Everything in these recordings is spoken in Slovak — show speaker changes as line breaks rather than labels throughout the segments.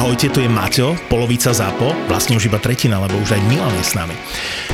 Ahojte, tu je Maťo, polovica ZAPO, vlastne už iba tretina, lebo už aj Milan je s nami.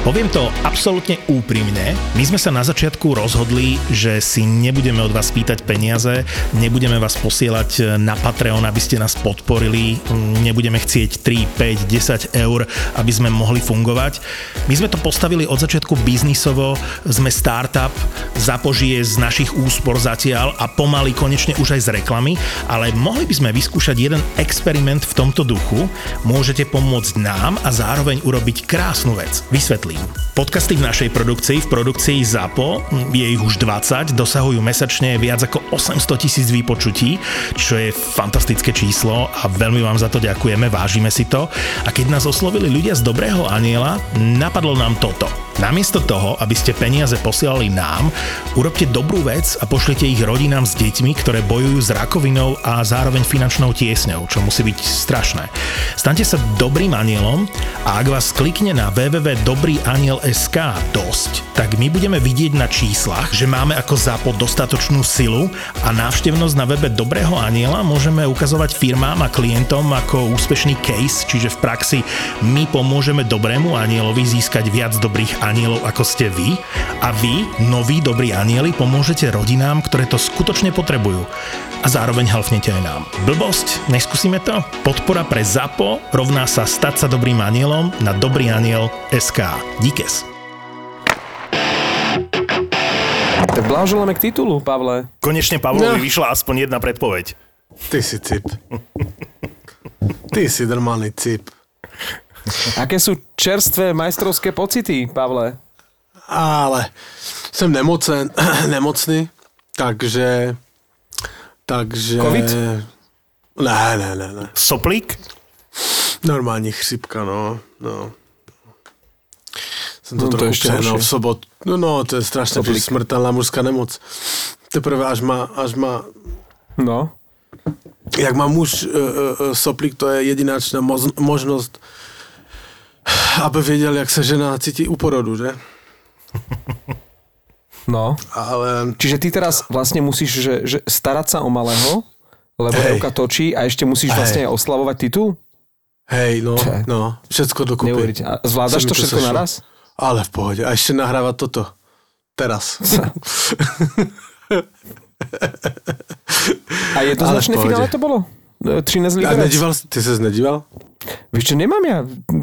Poviem to absolútne úprimne, my sme sa na začiatku rozhodli, že si nebudeme od vás pýtať peniaze, nebudeme vás posielať na Patreon, aby ste nás podporili, nebudeme chcieť 3, 5, 10 eur, aby sme mohli fungovať. My sme to postavili od začiatku biznisovo, sme startup, zapožije z našich úspor zatiaľ a pomaly konečne už aj z reklamy, ale mohli by sme vyskúšať jeden experiment v tomto duchu. Môžete pomôcť nám a zároveň urobiť krásnu vec. Vysvetlím. Podcasty v našej produkcii, v produkcii ZAPO, je ich už 20, dosahujú mesačne viac ako 800 tisíc výpočutí, čo je fantastické číslo a veľmi vám za to ďakujeme, vážime si to. A keď nás oslovili ľudia z Dobrého aniela, napadlo nám toto – Namiesto toho, aby ste peniaze posielali nám, urobte dobrú vec a pošlite ich rodinám s deťmi, ktoré bojujú s rakovinou a zároveň finančnou tiesňou, čo musí byť strašné. Staňte sa dobrým anielom a ak vás klikne na www.dobrýaniel.sk dosť, tak my budeme vidieť na číslach, že máme ako zápo dostatočnú silu a návštevnosť na webe Dobrého aniela môžeme ukazovať firmám a klientom ako úspešný case, čiže v praxi my pomôžeme dobrému anielovi získať viac dobrých anielov ako ste vy a vy, noví dobrí anieli, pomôžete rodinám, ktoré to skutočne potrebujú. A zároveň helfnete aj nám. Blbosť? Neskúsime to? Podpora pre ZAPO rovná sa stať sa dobrým anielom na dobrý aniel SK. Díkes.
Tak blahoželáme k titulu, Pavle.
Konečne Pavlovi no. vyšla aspoň jedna predpoveď.
Ty si cip. Ty si normálny cip.
Aké sú čerstvé majstrovské pocity, Pavle?
Ale som nemocen, nemocný, takže... Takže...
Covid?
Ne, ne, ne, ne.
Soplík?
Normálne chřipka, no. no. Som to,
No, to
trochu
horšie.
v sobotu. No, no, to je strašné, že smrteľná mužská nemoc. Teprve až má, až má
No.
jak má muž uh, uh, soplík, to je jedináčná moz, možnosť, aby věděl, jak se žena cítí u porodu, že?
No.
Ale
Čiže ty teraz vlastne musíš že, že starať sa o malého, lebo
Hej.
Evka točí a ešte musíš
Hej.
vlastne oslavovať titul?
hej, no,
Čo je?
no, všetko dokupy.
Neuveriteľné. A zvládaš to
to
všetko
sešlo.
naraz?
Ale v pohode. A ešte nahrávať toto. Teraz.
A je to
Ale v
značné
pohode.
finále to bolo? E, 13
A
liberec?
nedíval, si- ty sa nedíval?
Vieš čo, nemám ja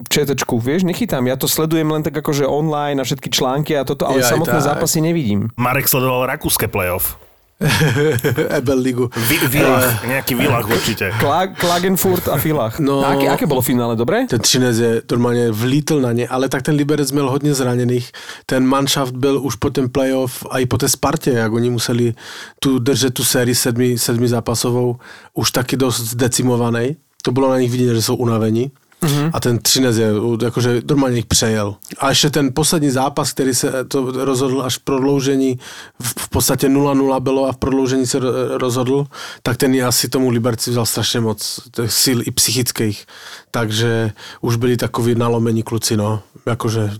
četečku, vieš, nechytám. Ja to sledujem len tak akože online a všetky články a toto, ale
Jaj,
samotné
tak.
zápasy nevidím.
Marek sledoval rakúske playoff.
Ebel ligu.
Vi, vilach, nejaký vilach určite.
Kla- Klagenfurt a Filach.
No.
A aké, aké bolo finále, dobre?
Ten Třinec je normálně vlítl na ně, ale tak ten Liberec měl hodně zraněných. Ten manšaft byl už po ten playoff a i po té Spartě, jak oni museli tu držet tu sérii sedmi, sedmi zápasovou, už taky dost zdecimovaný. To bylo na nich vidět, že jsou unavení. Mm-hmm. A ten Třinec je, jakože normálně jich přejel. A ještě ten poslední zápas, který se to rozhodl až v prodloužení, v, v podstatě 0-0 bylo a v prodloužení se ro- rozhodl, tak ten je asi tomu Liberci vzal strašně moc sil i psychických. Takže už byli takoví nalomení kluci, no. Jakože,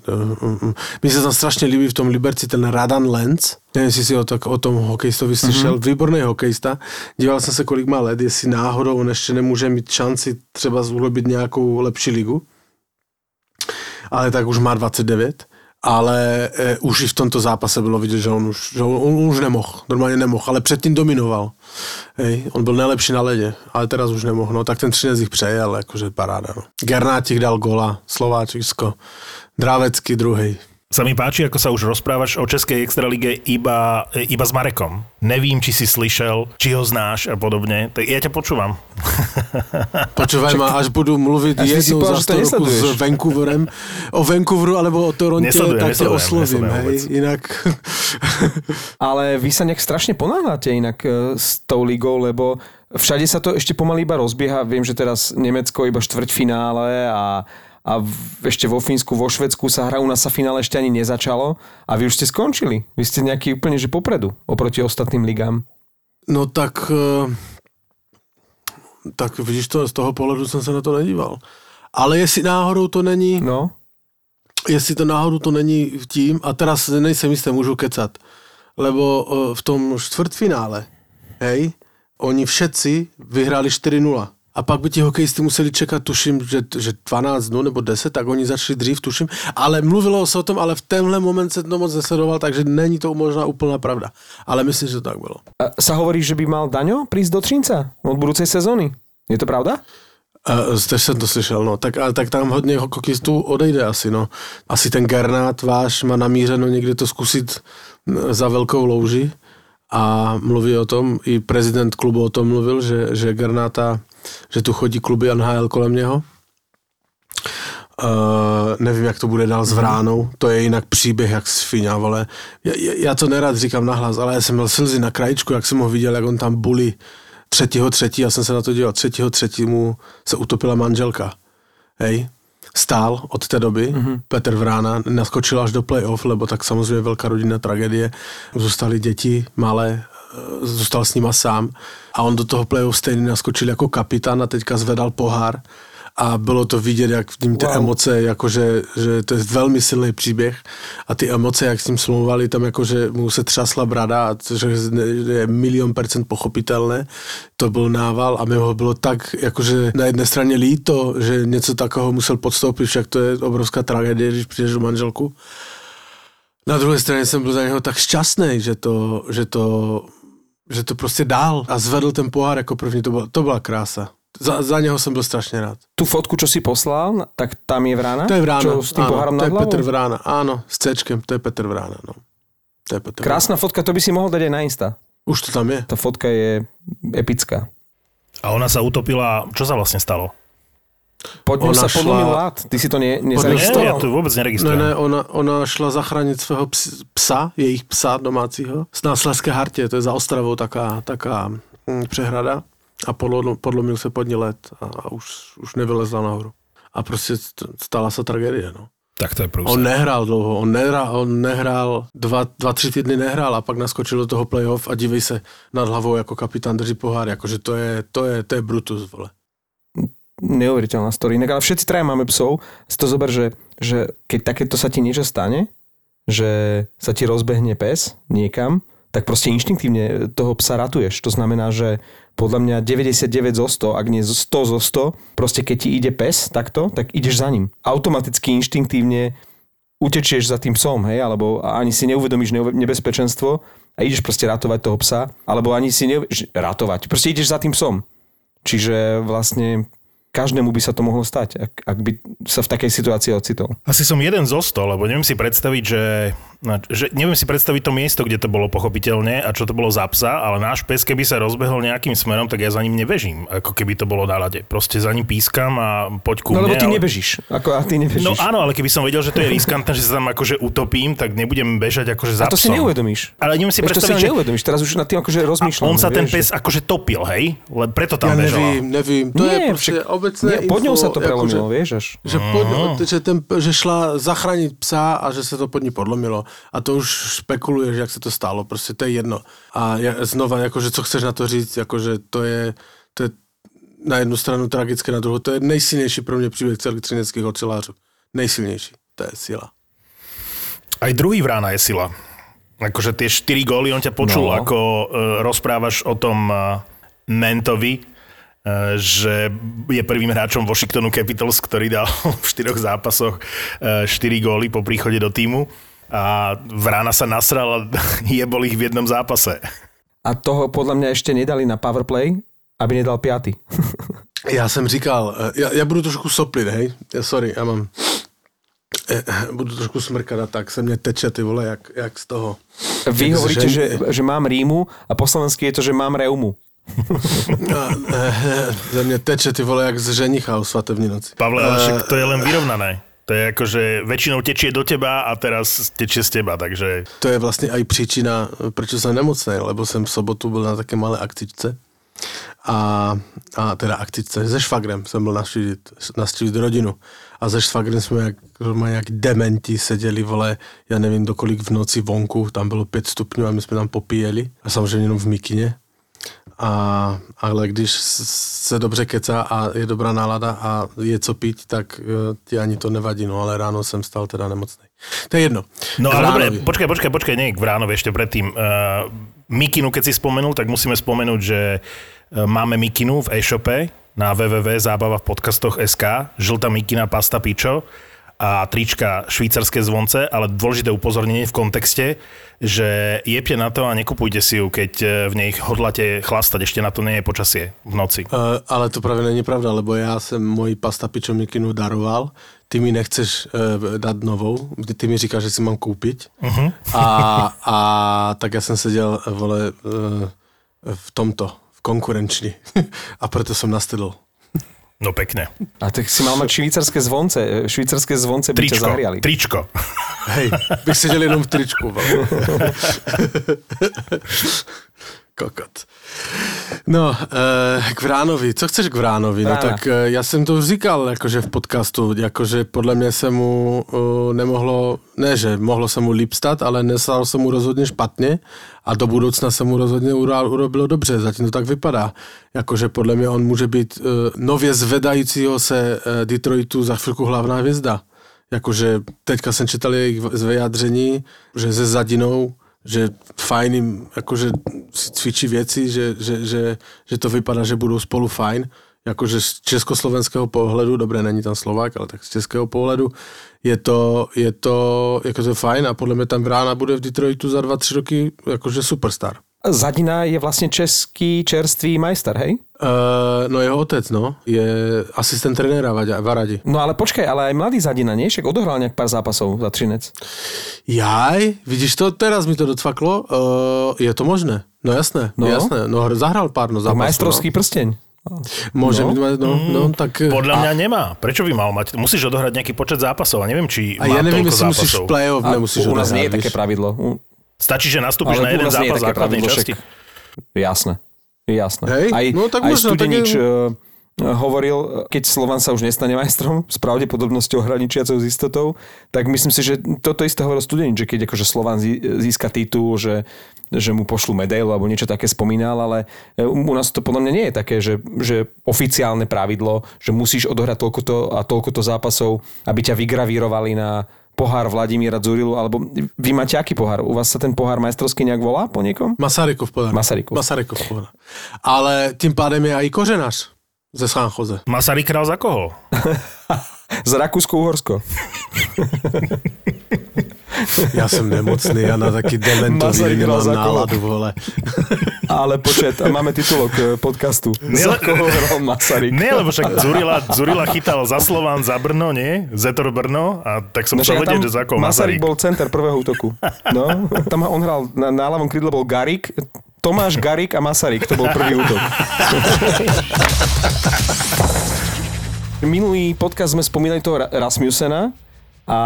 uh, uh, mi se tam strašně líbí v tom Liberci ten Radan Lenz, nevím, jestli si o, tak, o tom hokejistovi slyšel, mm-hmm. výborný hokejista. Díval jsem se, kolik má let, jestli náhodou on ještě nemůže mít šanci třeba zúlobit nějakou lepší ligu. Ale tak už má 29 ale e, už i v tomto zápase bylo vidět, že on už, že on, už nemohl, normálně nemohl, ale předtým dominoval. Hej, on byl nejlepší na ledě, ale teraz už nemohl, no tak ten Třinec ich přejel, jakože paráda. No. Gernátik dal gola, Slováčisko, Drávecký druhý.
Sa mi páči, ako sa už rozprávaš o Českej extralige iba, iba s Marekom. Nevím, či si slyšel, či ho znáš a podobne. Tak ja ťa počúvam.
Počúvaj ma, až budu mluvit
Až
jednou
povedal,
za
že to
100 roku s. Vancouverem, o Vancouveru alebo o Toronte,
Nesledujem,
tak
nesledujem,
oslovím,
nesledujem
hej, inak...
Ale vy sa nejak strašne ponáhľate inak e, s tou ligou, lebo všade sa to ešte pomaly iba rozbieha. Viem, že teraz Nemecko iba štvrťfinále a, a v- ešte vo Fínsku, vo Švedsku sa hra u nás sa finále ešte ani nezačalo a vy už ste skončili. Vy ste nejaký úplne že popredu oproti ostatným ligám.
No tak, eh, tak vidíš to, z toho pohledu jsem se na to nedíval. Ale jestli náhodou to není,
No,
jestli to náhodou to není tím, a teraz nejsem jistý, můžu kecat, lebo eh, v tom čtvrtfinále, hej, oni všetci vyhráli 4-0. A pak by ti hokejisti museli čekat, tuším, že, že 12 dnů nebo 10, tak oni začali dřív, tuším. Ale mluvilo se o tom, ale v tenhle moment se to moc nesledoval, takže není to možná úplná pravda. Ale myslím, že to tak bylo.
A sa hovorí, že by mal Daňo prísť do Třinca od budúcej sezóny. Je to pravda?
Uh, tež jsem to slyšel, no. Tak, ale tak tam hodně hokejistů odejde asi, no. Asi ten Gernát váš má namířeno někdy to zkusit za velkou louži a mluví o tom, i prezident klubu o tom mluvil, že, že Gernáta, že tu chodí kluby NHL kolem něho. Uh, nevím, jak to bude dál s mhm. Vránou, to je jinak příběh jak sviňa, vole. Já, já to nerad říkám nahlas, ale já jsem měl slzy na krajičku, jak jsem ho viděl, jak on tam bulí třetího třetí, já jsem se na to dělal, třetího třetí mu se utopila manželka. Hej, stál od té doby, mm-hmm. Petr Vrána naskočil až do playoff, lebo tak samozřejmě velká rodinná tragédie. Zůstali děti malé, eh, zůstal s nima sám a on do toho playoff stejně naskočil jako kapitán a teďka zvedal pohár a bylo to vidět, jak v ním ty wow. emoce, jakože, že to je velmi silný příběh a ty emoce, jak s tím smlouvali, tam jakože mu se třasla brada, což je milion percent pochopitelné, to byl nával a mi ho bylo tak, jakože na jedné straně líto, že něco takového musel podstoupit, však to je obrovská tragédie, když přijdeš do manželku. Na druhé straně jsem byl za něho tak šťastný, že to, že to, že to prostě dál a zvedl ten pohár jako první, to byla, to byla krása. Za, za neho som bol strašne rád.
Tú fotku, čo si poslal, tak tam je Vrána?
To je Vrána,
čo, s tým
áno,
pohárom
to
je?
Petr Vrána, áno, s Cčkem, to je Petr Vrána, no. To je Petr
Krásna
Vrána.
fotka, to by si mohol dať aj na Insta.
Už to tam je.
Tá fotka je epická.
A ona sa utopila, čo sa vlastne stalo?
Pod ňou sa
Ona
podlomil
šla-
lát. Ty si to ne,
Nie,
nezaregistroval?
ja to vôbec
Ne,
neregistrujem.
ne, ona, ona šla zachránit svého ps, psa, jejich psa domácího, z Následské hartě, to je za Ostravou taká, taká hm, přehrada a podlo, podlomil se pod ní led a, a už, už nevylezla nahoru. A prostě st- stala se tragédie, no.
Tak to je prúser.
On nehrál dlouho, on nehrál, on nehrál dva, dva, tři týdny nehrál a pak naskočil do toho playoff a dívej se nad hlavou jako kapitán drží pohár, jakože to je, to je, to je Brutus, vole.
Neuveriteľná story. Inak, ale všetci traja máme psov. Si to zober, že, že keď takéto sa ti niečo stane, že sa ti rozbehne pes niekam, tak proste inštinktívne toho psa ratuješ. To znamená, že podľa mňa 99 zo 100, ak nie 100 zo 100, proste keď ti ide pes takto, tak ideš za ním. Automaticky, inštinktívne utečieš za tým psom, hej, alebo ani si neuvedomíš neuve- nebezpečenstvo a ideš proste ratovať toho psa, alebo ani si neuv... ratovať, proste ideš za tým psom. Čiže vlastne každému by sa to mohlo stať, ak, ak by sa v takej situácii ocitol.
Asi som jeden zo sto, lebo neviem si predstaviť, že, že neviem si predstaviť to miesto, kde to bolo pochopiteľne a čo to bolo za psa, ale náš pes, keby sa rozbehol nejakým smerom, tak ja za ním nebežím, ako keby to bolo na lade. Proste za ním pískam a poď ku
No
mne.
lebo ty
ale...
nebežíš. Ako, a ty nebežíš.
No áno, ale keby som vedel, že to je riskantné, že sa tam akože utopím, tak nebudem bežať akože za
a to si
psom.
neuvedomíš.
Ale neviem si
Vieš, to si
predstaviť, že
neuvedomíš. Teraz už nad tým akože rozmýšľam.
on sa ten pes akože topil, hej? Le preto tam
Já
bežal.
nevím, nevím, to
Nie,
je prostě
však-
obecné
Nie, pod ňou sa to prelomilo,
jakože-
vieš až.
Že, pod, že, ten, že šla zachránit psa a že se to pod ní podlomilo. A to už špekuluješ, jak se to stalo. Prostě to je jedno. A ja, znova, jakože co chceš na to říct, jakože to je, to je na jednu stranu tragické, na druhou. To je nejsilnější pro mě příběh celých třineckých ocelářů. Nejsilnější. To je sila.
Aj druhý vrána je sila. Akože tie 4 góly, on ťa počul,
No.
ako uh, rozprávaš o tom uh, Mentovi, uh, že je prvým hráčom Washingtonu Capitals, ktorý dal v 4 zápasoch uh, 4 góly po príchode do týmu a Vrána sa nasral a jebol ich v jednom zápase.
A toho podľa mňa ešte nedali na powerplay, aby nedal piaty.
Já jsem říkal, eh, já, já budu trošku soplit, hej, Já- sorry, já mám, eh, budu trošku smrkat a tak se mě teče ty vole, jak, jak z toho.
Vy
Jak
hovoríte, že, že mám rímu a po slovensky je to, že mám reumu.
A, eh, ze mě teče ty vole, jak z ženicha o svatební noci.
Pavle, ale však to je len vyrovnané. To je ako, že väčšinou tečie do teba a teraz tečie z teba, takže
To je vlastně i příčina, proč jsem nemocný, lebo jsem v sobotu byl na také malé akcičce. A, a teda akcičce, se švagrem jsem byl navštívit, rodinu. A se švagrem jsme jak, jak dementi seděli, vole, já nevím, dokolik v noci vonku, tam bylo pět stupňů a my jsme tam popíjeli. A samozřejmě jenom v mikině. A, ale když se dobře kecá a je dobrá nálada a je co pít, tak eh, ti ani to nevadí, no ale ráno jsem stal teda nemocný. To je jedno.
No ale dobre, počkaj, počkaj, počkaj, nie k Vránovi ešte predtým. Uh, Mikinu, keď si spomenul, tak musíme spomenúť, že uh, máme Mikinu v e-shope, na www.zábava v podcastoch SK, žltá mikina pasta pičo a trička švýcarské zvonce, ale dôležité upozornenie v kontexte, že jepte na to a nekupujte si ju, keď e, v nej hodláte chlastať, ešte na to nie je počasie v noci.
Uh, ale to právě není pravda, lebo já jsem moji pasta pičo mikinu daroval, ty mi nechceš uh, dát novou, ty, ty mi říkáš, že si mám koupit. Uh-huh. A, a tak já jsem seděl, vole, uh, v tomto, v konkurenční. a proto jsem nastydl.
No pekne.
A tak si mal mať švýcarské zvonce. Švýcarské zvonce by ťa
Tričko,
zahriali.
tričko.
Hej, bych seděl jenom v tričku. Kokot. No, eh, k Vránovi. Co chceš k Vránovi? No
Vrána.
tak eh, já jsem to už říkal jakože v podcastu, jakože podle mě se mu uh, nemohlo, ne že mohlo se mu líp stát, ale nestalo se mu rozhodně špatně a do budoucna se mu rozhodně urobilo dobře, zatím to tak vypadá. Jakože podle mě on může být uh, nově zvedajícího se Detroitu za chvilku hlavná hvězda. Jakože teďka jsem čítal jejich vyjádření, že se Zadinou, že fajn jim, jakože si cvičí věci, že, že, že, že to vypadá, že budou spolu fajn. Jakože z československého pohledu, dobré, není tam Slovák, ale tak z českého pohledu je to, je to jakože fajn a podle mě tam Vrána bude v Detroitu za 2-3 roky jakože superstar.
Zadina je vlastne český čerstvý majster, hej?
Uh, no jeho otec, no, je asistent trenéra Vaďa- Varadi.
No ale počkaj, ale aj mladý Zadina, nie? Však odohral nejak pár zápasov za Třinec.
Jaj, vidíš to, teraz mi to docvaklo, uh, je to možné. No jasné,
No.
no. jasné, no zahral pár no
A
zápasov.
majstrovský prsteň.
No. Môže
No.
byť, no, no, tak...
Podľa mňa nemá. Prečo by mal mať? Musíš odohrať nejaký počet zápasov a neviem, či
A
má
ja neviem,
toľko
jestli musíš
zápasov.
v play-off,
A
nemusíš
u nás nie je také pravidlo.
Stačí, že nastúpiš na jeden
je
zápas základnej časti.
však- Jasné. Jasné.
Hej,
aj,
no tak
aj
možno,
Studenič
tak je-
uh, hovoril, keď Slovan sa už nestane majstrom s pravdepodobnosťou hraničiacou s istotou, tak myslím si, že toto isté hovoril Studenič, že keď akože Slovan zí- získa titul, že, že mu pošlu medailu alebo niečo také spomínal, ale e, u u nás to podľa mňa nie je také, že, že oficiálne pravidlo, že musíš odohrať toľkoto a toľkoto zápasov, aby ťa vygravírovali na pohár Vladimíra Dzurilu, alebo vy máte aký pohár? U vás sa ten pohár majstrovský nejak volá po niekom?
Masarykov podľa.
Masarykov.
Masarykov podľa. Ale tým pádem je aj Kořenář ze San Jose.
Masaryk hral za koho?
Z Rakúsko-Uhorsko.
Ja som nemocný, ja na taký dementový nemám náladu, vole.
Ale počet, a máme titulok e, podcastu. Za koho hral Masaryk?
Nie, lebo však Zurila, Zurila chytal za Slován, za Brno, nie? Zetor Brno a tak som
No
chcel vedieť, že za koho
Masaryk
Masaryk.
bol center prvého útoku. No, tam on hral, na, na ľavom krídle bol Garik, Tomáš Garik a Masaryk, to bol prvý útok. Minulý podcast sme spomínali toho Ra- Rasmusena a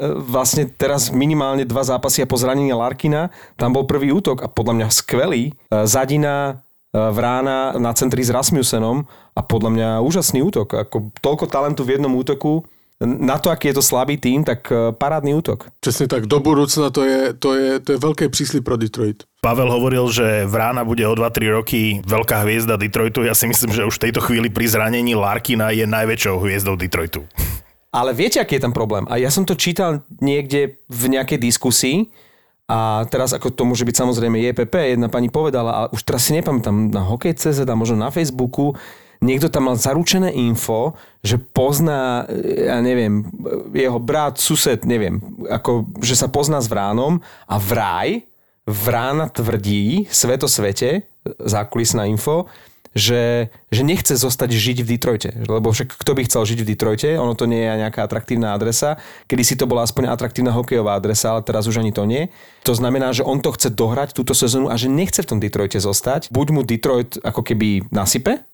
e, vlastne teraz minimálne dva zápasy a po zranení Larkina, tam bol prvý útok a podľa mňa skvelý. E, Zadina, e, Vrána na centri s Rasmusenom a podľa mňa úžasný útok. Ako toľko talentu v jednom útoku, na to, aký je to slabý tým, tak e, parádny útok.
Přesně tak, do budoucna to je, to je, to je veľký príslip pro Detroit.
Pavel hovoril, že Vrána bude o 2-3 roky veľká hviezda Detroitu. Ja si myslím, že už v tejto chvíli pri zranení Larkina je najväčšou hviezdou Detroitu.
Ale viete, aký je tam problém? A ja som to čítal niekde v nejakej diskusii a teraz ako to môže byť samozrejme JPP, jedna pani povedala, ale už teraz si nepamätám na Hokej.cz a možno na Facebooku, niekto tam mal zaručené info, že pozná, e, ja neviem, jeho brat, sused, neviem, ako, že sa pozná s Vránom a vraj Vrána tvrdí sveto svete, zákulisná info, že, že nechce zostať žiť v Detroite. Lebo však kto by chcel žiť v Detroite? Ono to nie je nejaká atraktívna adresa. Kedy si to bola aspoň atraktívna hokejová adresa, ale teraz už ani to nie. To znamená, že on to chce dohrať túto sezónu a že nechce v tom Detroite zostať. Buď mu Detroit ako keby nasype,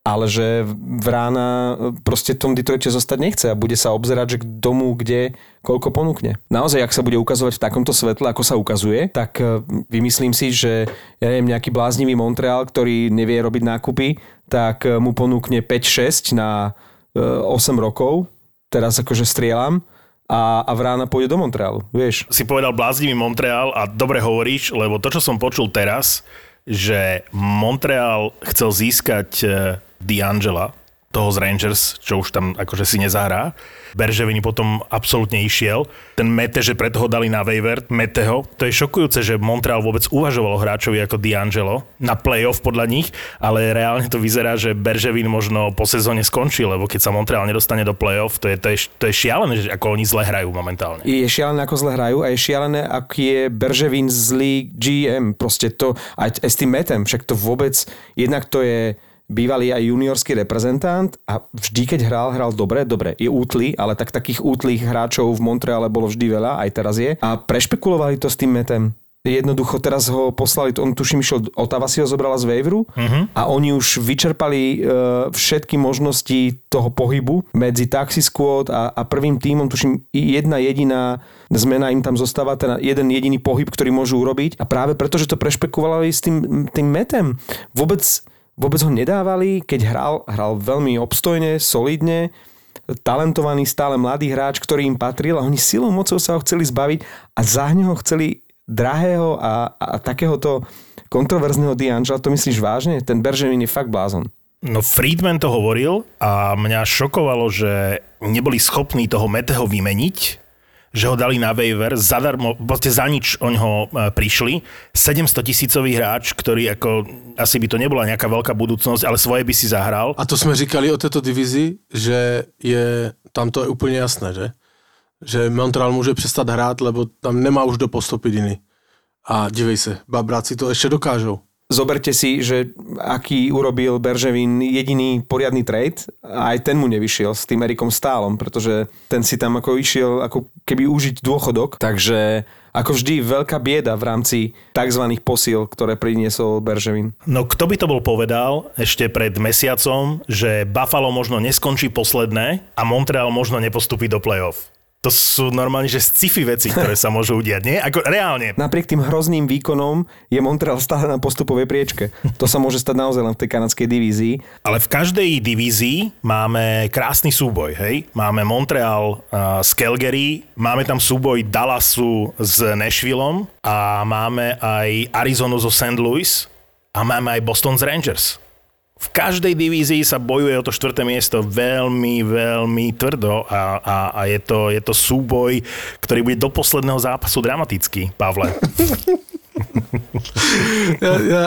ale že Vrána proste v tom Detroite zostať nechce a bude sa obzerať, že k domu, kde, koľko ponúkne. Naozaj, ak sa bude ukazovať v takomto svetle, ako sa ukazuje, tak e, vymyslím si, že ja neviem, nejaký bláznivý Montreal, ktorý nevie robiť nákupy, tak e, mu ponúkne 5-6 na e, 8 rokov, teraz akože strieľam, a, a Vrána pôjde do Montrealu, vieš.
Si povedal bláznivý Montreal a dobre hovoríš, lebo to, čo som počul teraz, že Montreal chcel získať D'Angela toho z Rangers, čo už tam akože si nezahrá. Berževini potom absolútne išiel. Ten Mete, že preto ho dali na waiver, Meteho, to je šokujúce, že Montreal vôbec uvažoval hráčovi ako D'Angelo na playoff podľa nich, ale reálne to vyzerá, že Berževin možno po sezóne skončí, lebo keď sa Montreal nedostane do playoff, to je, to je, to je šialené, že ako oni zle hrajú momentálne.
Je šialené, ako zle hrajú a je šialené, aký je Berževin zlý GM. Proste to, aj, aj s tým Metem, však to vôbec, jednak to je bývalý aj juniorský reprezentant a vždy, keď hral, hral dobre, dobre, je útly, ale tak takých útlých hráčov v Montreale bolo vždy veľa, aj teraz je. A prešpekulovali to s tým metem. Jednoducho teraz ho poslali, on tuším išiel, Otava si ho zobrala z Waveru uh-huh. a oni už vyčerpali uh, všetky možnosti toho pohybu medzi Taxi Squad a, a prvým týmom, tuším jedna jediná zmena im tam zostáva, ten jeden jediný pohyb, ktorý môžu urobiť a práve preto, že to prešpekulovali s tým, tým metem. Vôbec vôbec ho nedávali, keď hral, hral veľmi obstojne, solidne, talentovaný, stále mladý hráč, ktorý im patril a oni silou mocou sa ho chceli zbaviť a za ňoho chceli drahého a, a takéhoto kontroverzného D'Angela, to myslíš vážne? Ten Berževin je fakt blázon.
No Friedman to hovoril a mňa šokovalo, že neboli schopní toho Meteho vymeniť, že ho dali na waiver, zadarmo, proste za nič o ňoho e, prišli. 700 tisícový hráč, ktorý ako, asi by to nebola nejaká veľká budúcnosť, ale svoje by si zahral.
A to sme říkali o této divizi, že je, tam to je úplně jasné, že? Že Montreal může přestat hrát, lebo tam nemá už do postupit iný. A dívej se, babráci to ešte dokážou
zoberte si, že aký urobil Berževin jediný poriadny trade a aj ten mu nevyšiel s tým Erikom Stálom, pretože ten si tam ako išiel ako keby užiť dôchodok, takže ako vždy veľká bieda v rámci tzv. posil, ktoré priniesol Berževin.
No kto by to bol povedal ešte pred mesiacom, že Buffalo možno neskončí posledné a Montreal možno nepostupí do playoff? To sú normálne, že sci-fi veci, ktoré sa môžu udiať, nie? Ako reálne.
Napriek tým hrozným výkonom je Montreal stále na postupovej priečke. To sa môže stať naozaj len v tej kanadskej divízii.
Ale v každej divízii máme krásny súboj, hej? Máme Montreal uh, z Calgary, máme tam súboj Dallasu s Nashvilleom a máme aj Arizonu zo St. Louis a máme aj Boston z Rangers v každej divízii sa bojuje o to štvrté miesto veľmi, veľmi tvrdo a, a, a je, to, je to súboj, ktorý bude do posledného zápasu dramatický, Pavle.
ja, ja,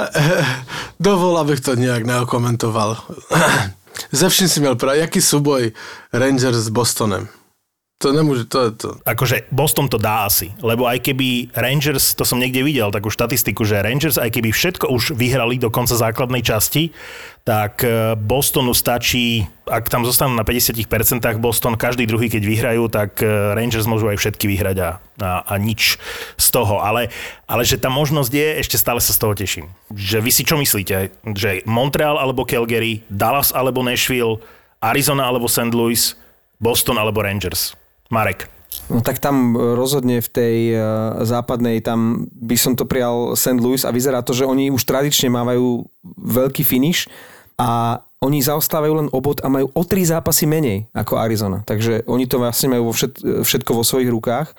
dovol, abych to nejak neokomentoval. Ze vším si měl pravdu. Jaký súboj Rangers s Bostonem? To nemôže, to je to.
Akože Boston to dá asi, lebo aj keby Rangers, to som niekde videl, takú štatistiku, že Rangers aj keby všetko už vyhrali do konca základnej časti, tak e, Bostonu stačí, ak tam zostanú na 50% Boston, každý druhý, keď vyhrajú, tak e, Rangers môžu aj všetky vyhrať a, a, a nič z toho. Ale, ale že tá možnosť je, ešte stále sa z toho teším. Že vy si čo myslíte? Že Montreal alebo Calgary, Dallas alebo Nashville, Arizona alebo St. Louis, Boston alebo Rangers? Marek.
No tak tam e, rozhodne v tej uh, západnej, tam by som to prijal St. Louis a vyzerá to, že oni už tradične mávajú veľký finish a oni zaostávajú len obod a majú o tri zápasy menej ako Arizona. Takže oni to vlastne majú vo všet, všetko vo svojich rukách.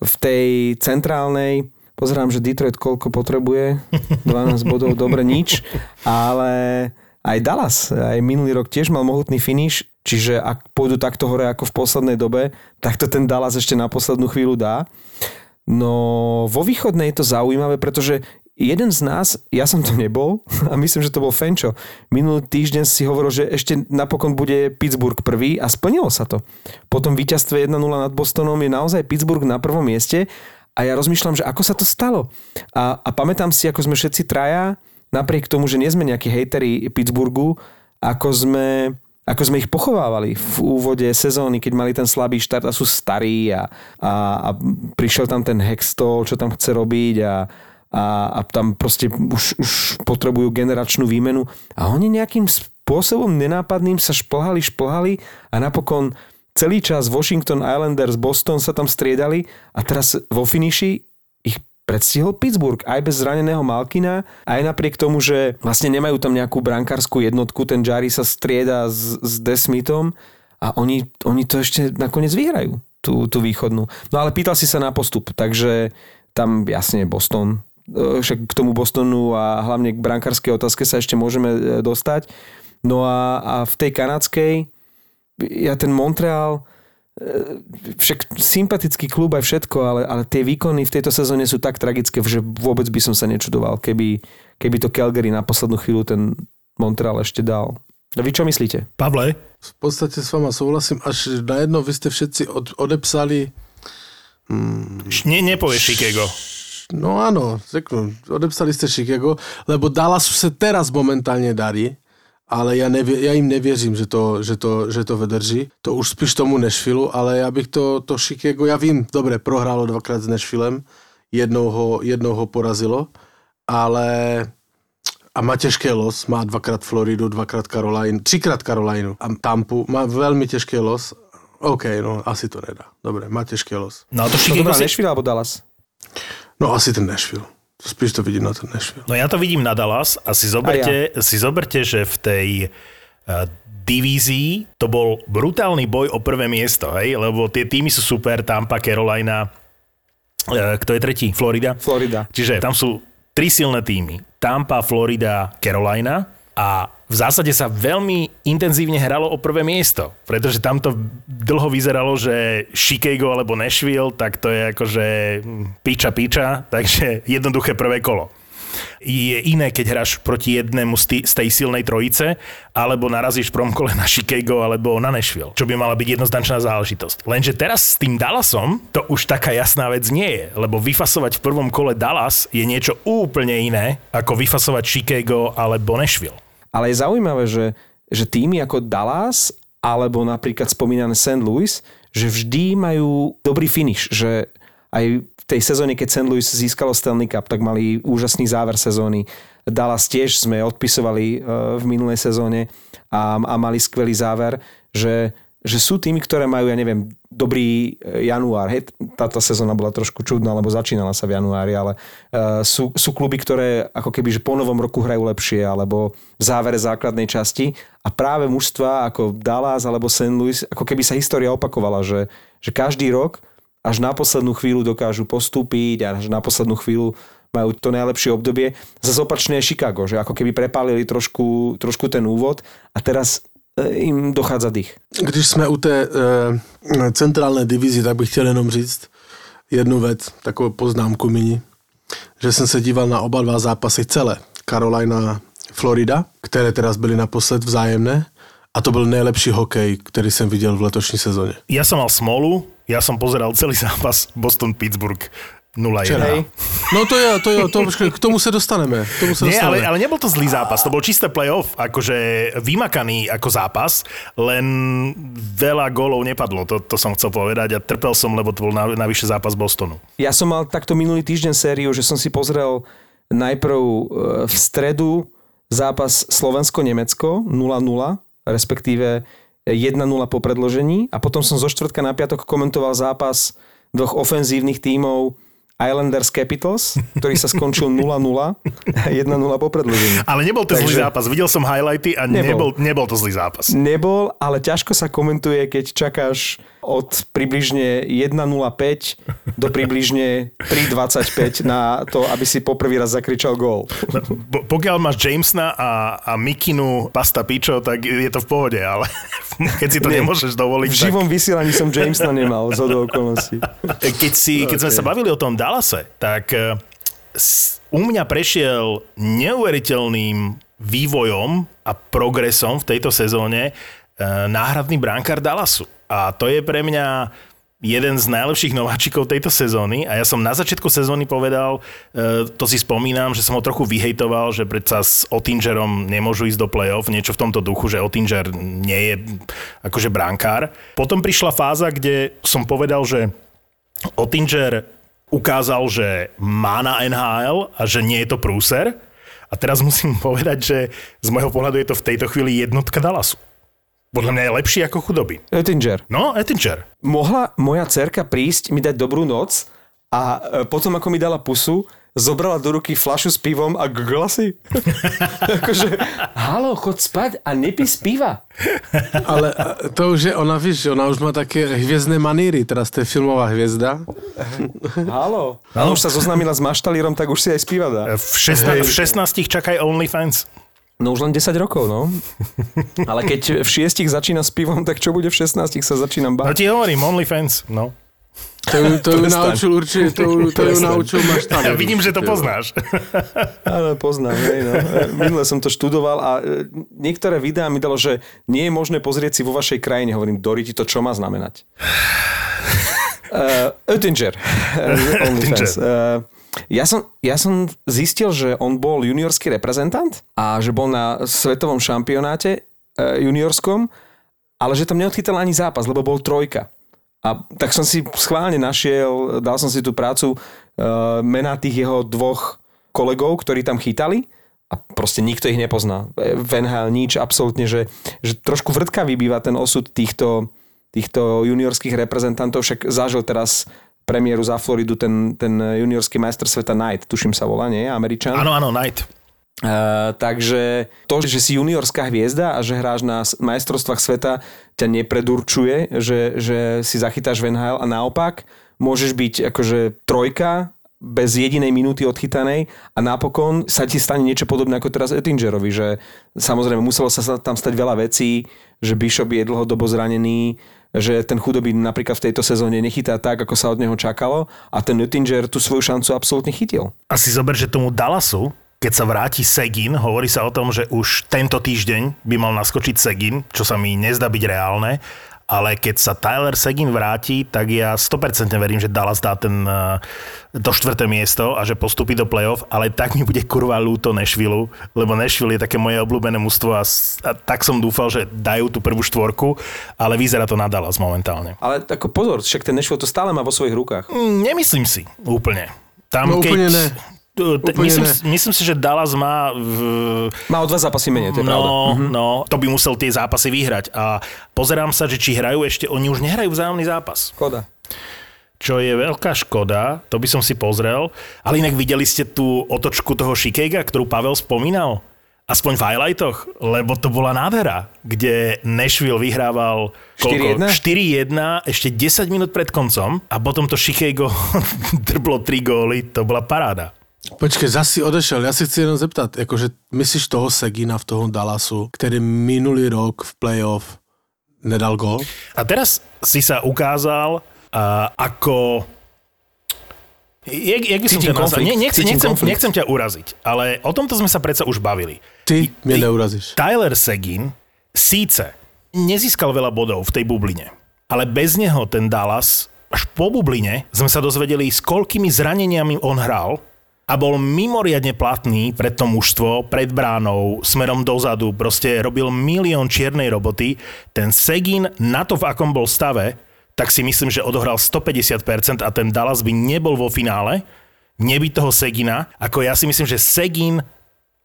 V tej centrálnej pozerám, že Detroit koľko potrebuje, 12 bodov, dobre, nič, ale aj Dallas, aj minulý rok tiež mal mohutný finish, čiže ak pôjdu takto hore ako v poslednej dobe, tak to ten Dallas ešte na poslednú chvíľu dá. No vo východnej je to zaujímavé, pretože jeden z nás, ja som to nebol a myslím, že to bol Fenčo. Minulý týždeň si hovoril, že ešte napokon bude Pittsburgh prvý a splnilo sa to. Po tom víťazstve 1-0 nad Bostonom je naozaj Pittsburgh na prvom mieste a ja rozmýšľam, že ako sa to stalo. A, a pamätám si, ako sme všetci traja napriek tomu, že nie sme nejakí hejteri Pittsburghu, ako sme, ako sme ich pochovávali v úvode sezóny, keď mali ten slabý štart a sú starí a, a, a prišiel tam ten Hextol, čo tam chce robiť a, a, a tam proste už, už potrebujú generačnú výmenu. A oni nejakým spôsobom nenápadným sa šplhali, šplhali a napokon celý čas Washington Islanders, Boston sa tam striedali a teraz vo finiši predstihol Pittsburgh aj bez zraneného Malkina, aj napriek tomu, že vlastne nemajú tam nejakú brankárskú jednotku, ten Jari sa strieda s, s Desmithom a oni, oni to ešte nakoniec vyhrajú, tú, tú východnú. No ale pýtal si sa na postup, takže tam jasne Boston, e, však k tomu Bostonu a hlavne k brankárskej otázke sa ešte môžeme e, dostať. No a, a v tej kanadskej, ja ten Montreal, však sympatický klub aj všetko, ale, ale tie výkony v tejto sezóne sú tak tragické, že vôbec by som sa nečudoval, keby, keby to Calgary na poslednú chvíľu ten Montreal ešte dal. A vy čo myslíte?
Pavle?
V podstate s vama súhlasím, až na jedno vy ste všetci od, odepsali...
Hmm, ne, nepovieš Chicago.
No áno, řeknu, odepsali ste Chicago, lebo Dallasu sa teraz momentálne darí, ale ja, nevie, ja im nevěřím, že to, že, to, že to vydrží. To už spíš tomu Nashville, ale ja bych to, to Chicago, ja vím, dobre, prohrálo dvakrát s Nashvillem, jednou ho, jednou ho porazilo, ale a má těžké los, má dvakrát Floridu, dvakrát Carolina, třikrát Carolinu a Tampu, má velmi těžký los. OK, no asi to nedá. Dobre, má těžký los.
No a to Chicago... To si... Nashville alebo Dallas?
No asi ten Nashville. Spíš to vidím na ten Nashville.
No ja to vidím na Dallas a si zoberte, a ja. si zoberte že v tej uh, divízii to bol brutálny boj o prvé miesto, hej? lebo tie týmy sú super, Tampa, Carolina, uh, kto je tretí? Florida?
Florida.
Čiže tam sú tri silné týmy. Tampa, Florida, Carolina a v zásade sa veľmi intenzívne hralo o prvé miesto, pretože tam to dlho vyzeralo, že Chicago alebo Nashville, tak to je akože piča piča, takže jednoduché prvé kolo je iné, keď hráš proti jednému z tej silnej trojice, alebo narazíš v prvom kole na Chicago alebo na Nashville, čo by mala byť jednoznačná záležitosť. Lenže teraz s tým Dallasom to už taká jasná vec nie je, lebo vyfasovať v prvom kole Dallas je niečo úplne iné, ako vyfasovať Chicago alebo Nashville.
Ale je zaujímavé, že, že týmy ako Dallas alebo napríklad spomínané St. Louis, že vždy majú dobrý finish, že aj v tej sezóne, keď St. Louis získalo Stanley Cup, tak mali úžasný záver sezóny. Dallas tiež sme odpisovali e, v minulej sezóne a, a mali skvelý záver, že že sú týmy, ktoré majú, ja neviem, dobrý e, január. Hej, táto sezóna bola trošku čudná, lebo začínala sa v januári, ale uh, sú, sú kluby, ktoré ako keby že po novom roku hrajú lepšie, alebo v závere základnej časti. A práve mužstva ako Dallas alebo St. Louis, ako keby sa história opakovala, že, že každý rok až na poslednú chvíľu dokážu postúpiť až na poslednú chvíľu majú to najlepšie obdobie. Zase opačne je Chicago, že ako keby prepálili trošku, trošku ten úvod a teraz im dochádza dých.
Když jsme u té e, centrálné divizi, tak bych chtěl jenom říct jednu věc, takovou poznámku mini, že jsem se díval na oba dva zápasy celé. Carolina Florida, které teraz byly naposled vzájemné a to byl nejlepší hokej, který jsem viděl v letošní sezóně.
Ja som mal smolu, ja som pozeral celý zápas Boston-Pittsburgh 0-1.
No to je, to je, to, k tomu sa dostaneme. K tomu sa
Nie,
dostaneme.
ale, ale nebol to zlý zápas, to bol čisté playoff, akože vymakaný ako zápas, len veľa gólov nepadlo, to, to som chcel povedať a trpel som, lebo to bol najvyšší zápas Bostonu.
Ja som mal takto minulý týždeň sériu, že som si pozrel najprv e, v stredu zápas Slovensko-Nemecko 0-0, respektíve 1-0 po predložení a potom som zo štvrtka na piatok komentoval zápas dvoch ofenzívnych tímov Islanders Capitals, ktorý sa skončil 0-0, 1-0 po predĺžení.
Ale nebol to Takže... zlý zápas. Videl som highlighty a nebol. nebol, nebol to zlý zápas.
Nebol, ale ťažko sa komentuje, keď čakáš od približne 1.05 do približne 3.25 na to, aby si poprvý raz zakričal gól. No,
pokiaľ máš Jamesna a, a Mikinu pasta pičo, tak je to v pohode, ale keď si to Nie, nemôžeš dovoliť.
V živom tak... vysielaní som Jamesna nemal, z okolností.
Keď, si, keď okay. sme sa bavili o tom Dallase, tak eh, u mňa prešiel neuveriteľným vývojom a progresom v tejto sezóne eh, náhradný bránkár Dallasu. A to je pre mňa jeden z najlepších nováčikov tejto sezóny a ja som na začiatku sezóny povedal, e, to si spomínam, že som ho trochu vyhejtoval, že predsa s Ottingerom nemôžu ísť do play-off, niečo v tomto duchu, že Ottinger nie je akože brankár. Potom prišla fáza, kde som povedal, že Ottinger ukázal, že má na NHL a že nie je to prúser. A teraz musím povedať, že z môjho pohľadu je to v tejto chvíli jednotka Dallasu. Podľa mňa je lepší ako chudoby.
Ettinger.
No, Ettinger.
Mohla moja cerka prísť, mi dať dobrú noc a e, potom ako mi dala pusu, zobrala do ruky flašu s pivom a glasy. akože, halo, chod spať a nepí z piva.
Ale e, to už je, ona víš, ona už má také hviezdne maníry, teraz to je filmová hviezda.
halo. Ona už sa zoznámila s maštalírom, tak už si aj spíva dá.
V, 16, v 16 čakaj OnlyFans.
No už len 10 rokov, no. Ale keď v šiestich začína s pivom, tak čo bude v 16 sa začínam
No
báť?
ti hovorím, OnlyFans, no.
To, ju- to ju naučil určite, to, ju- to ju naučil maštán.
Ja vidím, že to poznáš.
Áno, poznám, hej, no. Minule som to študoval a e, niektoré videá mi dalo, že nie je možné pozrieť si vo vašej krajine. Hovorím, Dori, ti to čo má znamenať? Uh, Oettinger. OnlyFans. Uh, ja som, ja som zistil, že on bol juniorský reprezentant a že bol na svetovom šampionáte uh, juniorskom, ale že tam neodchytal ani zápas, lebo bol trojka. A tak som si schválne našiel, dal som si tú prácu uh, mená tých jeho dvoch kolegov, ktorí tam chytali a proste nikto ich nepozná. V NHL nič, absolútne, že, že trošku vrtkavý býva ten osud týchto, týchto juniorských reprezentantov, však zažil teraz premiéru za Floridu ten, ten juniorský majster sveta Knight, tuším sa volá, nie? Američan.
Áno, áno, Night.
Uh, takže to, že si juniorská hviezda a že hráš na majstrovstvách sveta, ťa nepredurčuje, že, že si zachytáš v NHL a naopak môžeš byť akože trojka bez jedinej minúty odchytanej a napokon sa ti stane niečo podobné ako teraz Ettingerovi, že samozrejme muselo sa sa tam stať veľa vecí, že Bishop je dlhodobo zranený, že ten chudobý napríklad v tejto sezóne nechytá tak, ako sa od neho čakalo a ten Ettinger tú svoju šancu absolútne chytil.
A si zober, že tomu Dallasu, keď sa vráti Segin, hovorí sa o tom, že už tento týždeň by mal naskočiť Segin, čo sa mi nezdá byť reálne, ale keď sa Tyler Segin vráti, tak ja 100% verím, že Dallas dá ten, eh, to štvrté miesto a že postupí do playoff, ale tak mi bude kurva ľúto Nashville, lebo Nashville je také moje obľúbené mužstvo a, a tak som dúfal, že dajú tú prvú štvorku, ale vyzerá to na Dallas momentálne.
Ale ako pozor, však ten Nashville to stále má vo svojich rukách.
Mm, Nemyslím si úplne. Tam,
No, úplne ne. Úplne
myslím,
ne.
myslím si, že Dallas má v,
Má o dva zápasy menej, to je pravda.
no, no, to by musel tie zápasy vyhrať. A pozerám sa, že či hrajú ešte, oni už nehrajú vzájomný zápas.
Škoda.
Čo je veľká škoda, to by som si pozrel. Ale inak videli ste tú otočku toho Shikega, ktorú Pavel spomínal? Aspoň v highlightoch, lebo to bola nádhera, kde Nashville vyhrával koľko? 4-1, ešte 10 minút pred koncom a potom to Shikego drblo 3 góly, to bola paráda.
Počkej, zase si odešel. Já si chci jenom zeptat, jakože myslíš toho Segina v toho Dallasu, který minulý rok v playoff nedal gol?
A teraz si sa ukázal uh, ako... Jak, jak by som ťa nazval? Ne, nechcem, nechcem,
konflikt.
nechcem ťa uraziť, ale o tomto sme sa predsa už bavili.
Ty mě neurazíš.
Tyler Seguin síce nezískal veľa bodov v tej bubline, ale bez neho ten Dallas až po bubline sme sa dozvedeli, s koľkými zraneniami on hral a bol mimoriadne platný pred to mužstvo, pred bránou, smerom dozadu, proste robil milión čiernej roboty. Ten Segin na to, v akom bol stave, tak si myslím, že odohral 150% a ten Dallas by nebol vo finále, nebyť toho Segina, ako ja si myslím, že Segin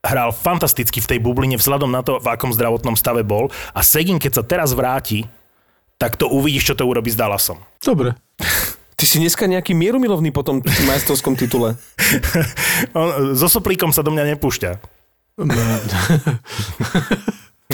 hral fantasticky v tej bubline vzhľadom na to, v akom zdravotnom stave bol a Segin, keď sa teraz vráti, tak to uvidíš, čo to urobí s Dallasom.
Dobre.
Ty si dneska nejaký mierumilovný po tom majstrovskom titule.
On, so soplíkom sa do mňa nepúšťa.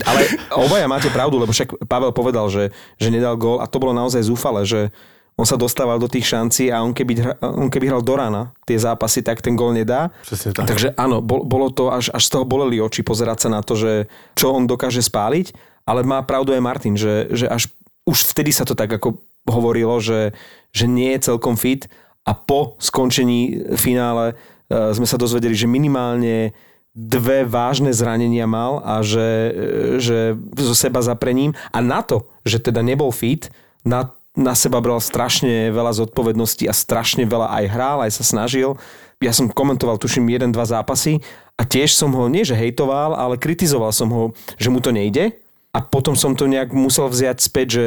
Ale obaja máte pravdu, lebo však Pavel povedal, že, že nedal gól a to bolo naozaj zúfale, že on sa dostával do tých šancí a on keby, hra- on keby hral do rána tie zápasy, tak ten gól nedá.
Tak.
Takže áno, bol, bolo to, až, až z toho boleli oči pozerať sa na to, že čo on dokáže spáliť, ale má pravdu aj Martin, že, že až už vtedy sa to tak ako hovorilo, že, že nie je celkom fit a po skončení finále e, sme sa dozvedeli, že minimálne dve vážne zranenia mal a že, e, že zo seba zaprením a na to, že teda nebol fit, na, na seba bral strašne veľa zodpovedností a strašne veľa aj hral, aj sa snažil. Ja som komentoval, tuším, jeden, dva zápasy a tiež som ho, nie že hejtoval, ale kritizoval som ho, že mu to nejde a potom som to nejak musel vziať späť, že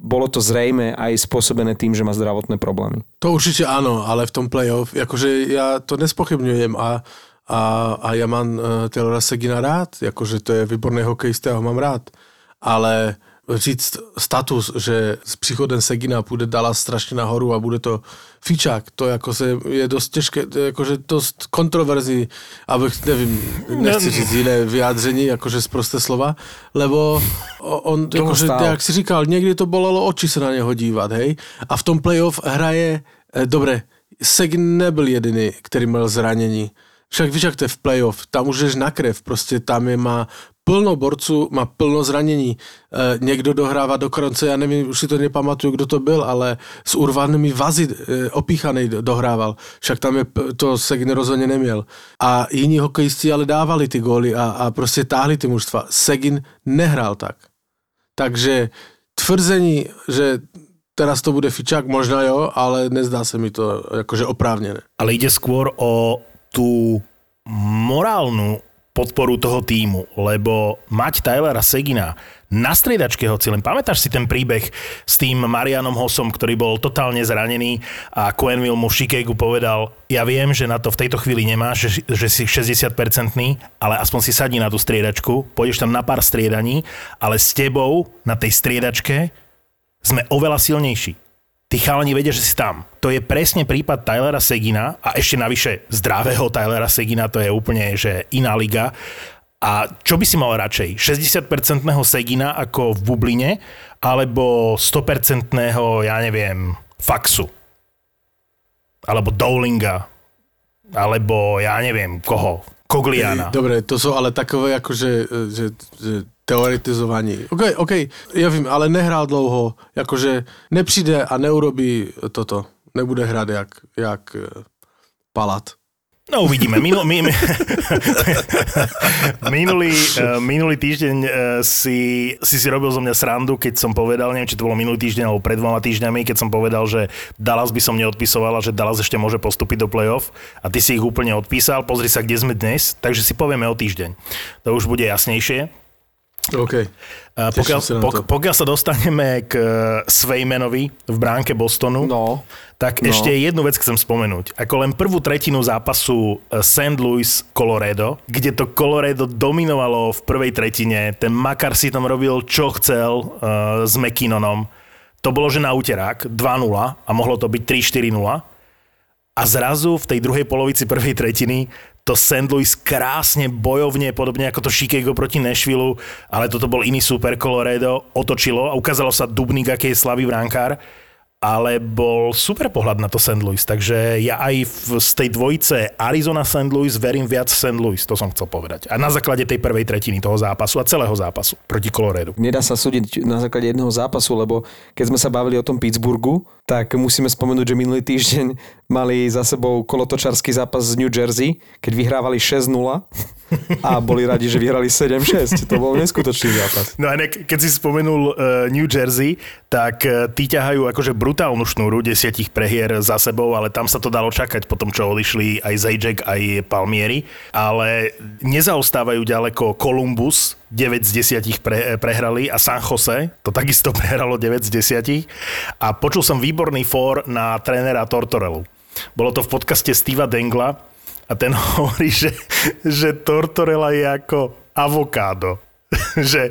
bolo to zrejme aj spôsobené tým, že má zdravotné problémy.
To určitě ano, ale v tom playoff, jakože já to nespochybňujem a, a, a já mám uh, Taylora Segina rád, jakože to je výborný hokejista, já ho mám rád, ale říct status, že s příchodem Segina půjde Dallas strašně nahoru a bude to fičák, to jako se je dost těžké, to je jakože dost kontroverzní, abych, nevím, nechci říct jiné vyjádření, jakože z prosté slova, lebo on, jakože, jak si říkal, někdy to bolelo oči se na něho dívat, hej, a v tom playoff hraje, eh, dobre, Segin nebyl jediný, který měl zranění, však víš, jak to je v playoff, tam už jdeš na krev, prostě tam je má plno borců, má plno zranění. E, někdo dohrává dokonce, já nevím, už si to nepamatuju, kdo to byl, ale s urvanými vazy e, opíchaný dohrával. Však tam je, to Segin rozhodně neměl. A jiní hokejisti ale dávali ty góly a, a prostě táhli ty mužstva. Segin nehrál tak. Takže tvrzení, že teraz to bude fičák, možná jo, ale nezdá se mi to jakože oprávněné.
Ale ide skôr o tú morálnu podporu toho týmu, lebo mať Tylera Segina na striedačke hoci len pamätáš si ten príbeh s tým Marianom Hosom, ktorý bol totálne zranený a Coenville mu v Chicagu povedal, ja viem, že na to v tejto chvíli nemáš, že, že si 60-percentný, ale aspoň si sadni na tú striedačku, pôjdeš tam na pár striedaní, ale s tebou na tej striedačke sme oveľa silnejší tí chalani vedia, že si tam. To je presne prípad Tylera Segina a ešte navyše zdravého Tylera Segina, to je úplne že iná liga. A čo by si mal radšej? 60-percentného Segina ako v bubline alebo 100-percentného, ja neviem, Faxu? Alebo Dowlinga? Alebo ja neviem koho? Kogliana.
Dobre, to sú ale takové akože, že, že teoretizování. OK, OK, já vím, ale nehrál dlouho, jakože nepřijde a neurobí toto. Nebude hrát jak, jak eh, palat.
No uvidíme. Minul, mi, mi, minulý, uh, minulý týždeň uh, si, si si robil zo mňa srandu, keď som povedal, neviem, či to bolo minulý týždeň alebo pred dvoma týždňami, keď som povedal, že Dallas by som neodpisoval a že Dallas ešte môže postúpiť do playoff a ty si ich úplne odpísal. Pozri sa, kde sme dnes, takže si povieme o týždeň. To už bude jasnejšie.
OK.
Pokiaľ, pok, pokiaľ sa dostaneme k Svejmenovi v bránke Bostonu,
no.
tak no. ešte jednu vec chcem spomenúť. Ako len prvú tretinu zápasu e, St. Louis Colorado, kde to Colorado dominovalo v prvej tretine, ten Makar si tam robil čo chcel uh, s McKinnonom. To bolo, že na úterák 2-0 a mohlo to byť 3-4-0. A zrazu v tej druhej polovici prvej tretiny to St. Louis krásne bojovne, podobne ako to Chicago proti Nashville, ale toto bol iný super Colorado, otočilo a ukázalo sa Dubnik, aký je slavý vránkár ale bol super pohľad na to St. Louis, takže ja aj v, z tej dvojice Arizona St. Louis verím viac St. Louis, to som chcel povedať. A na základe tej prvej tretiny toho zápasu a celého zápasu proti Colorado.
Nedá sa súdiť na základe jedného zápasu, lebo keď sme sa bavili o tom Pittsburghu, tak musíme spomenúť, že minulý týždeň mali za sebou kolotočarský zápas z New Jersey, keď vyhrávali 6-0 a boli radi, že vyhrali 7-6. To bol neskutočný zápas.
No a ne, keď si spomenul uh, New Jersey, tak uh, tí ťahajú akože brutálnu šnúru desiatich prehier za sebou, ale tam sa to dalo čakať po tom, čo odišli aj Zajac, aj Palmieri. Ale nezaostávajú ďaleko Columbus, 9 z 10 pre, prehrali a San Jose, to takisto prehralo 9 z 10. A počul som výborný fór na trénera Tortorelu. Bolo to v podcaste Steva Dengla, a ten hovorí, že, že tortorela je ako avokádo. že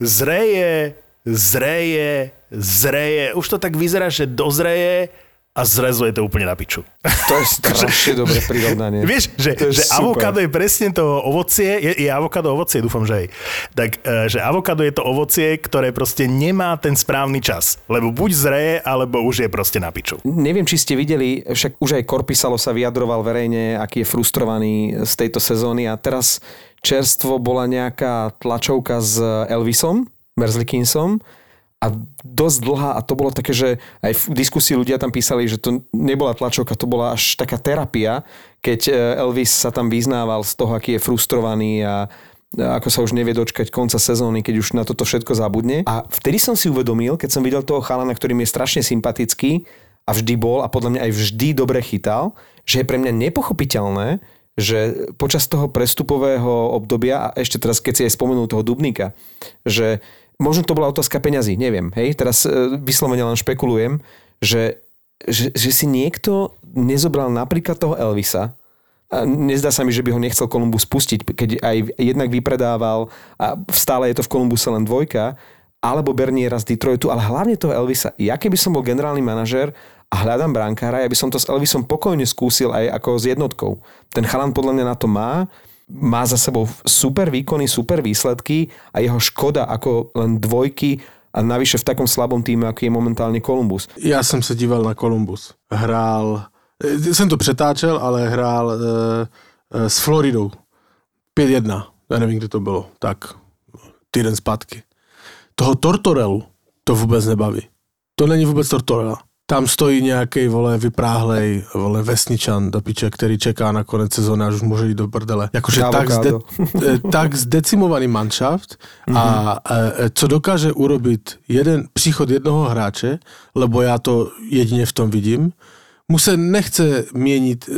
zreje, zreje, zreje. Už to tak vyzerá, že dozreje a zrezuje to úplne na piču.
To je strašne dobré prirovnanie.
Vieš, že, že avokádo je presne to ovocie, je, je avokádo ovocie, dúfam, že aj. Tak, e, že avokádo je to ovocie, ktoré proste nemá ten správny čas. Lebo buď zreje, alebo už je proste na piču.
Neviem, či ste videli, však už aj Korpisalo sa vyjadroval verejne, aký je frustrovaný z tejto sezóny a teraz čerstvo bola nejaká tlačovka s Elvisom, Merzlikinsom, a dosť dlhá a to bolo také, že aj v diskusii ľudia tam písali, že to nebola tlačovka, to bola až taká terapia, keď e, Elvis sa tam vyznával z toho, aký je frustrovaný a ako sa už nevie dočkať konca sezóny, keď už na toto všetko zabudne. A vtedy som si uvedomil, keď som videl toho chalana, ktorý mi je strašne sympatický a vždy bol a podľa mňa aj vždy dobre chytal, že je pre mňa nepochopiteľné, že počas toho prestupového obdobia, a ešte teraz, keď si aj spomenul toho Dubníka, že možno to bola otázka peňazí, neviem. Hej, teraz e, vyslovene len špekulujem, že, že, že si niekto nezobral napríklad toho Elvisa, a nezdá sa mi, že by ho nechcel Kolumbus pustiť, keď aj jednak vypredával a stále je to v Kolumbuse len dvojka, alebo Berniera z Detroitu, ale hlavne toho Elvisa. Ja keby som bol generálny manažer a hľadám brankára, ja by som to s Elvisom pokojne skúsil aj ako s jednotkou. Ten chalan podľa mňa na to má, má za sebou super výkony, super výsledky a jeho škoda ako len dvojky a navyše v takom slabom týme, ako je momentálne Kolumbus.
Já jsem se díval na Kolumbus. Hrál, jsem to přetáčel, ale hrál e, s Floridou. 5-1. Já nevím, kde to bylo. Tak, týden zpátky. Toho Tortorelu to vůbec nebaví. To není vůbec Tortorella. Tam stojí nějaký vole vypráhlej vole vesničan do piče, který čeká na konec sezóny, až už může jít do prdele. Jakože tak, zde, tak zdecimovaný manšaft a, a co dokáže urobiť jeden příchod jednoho hráče, lebo já to jedině v tom vidím, mu se nechce měnit,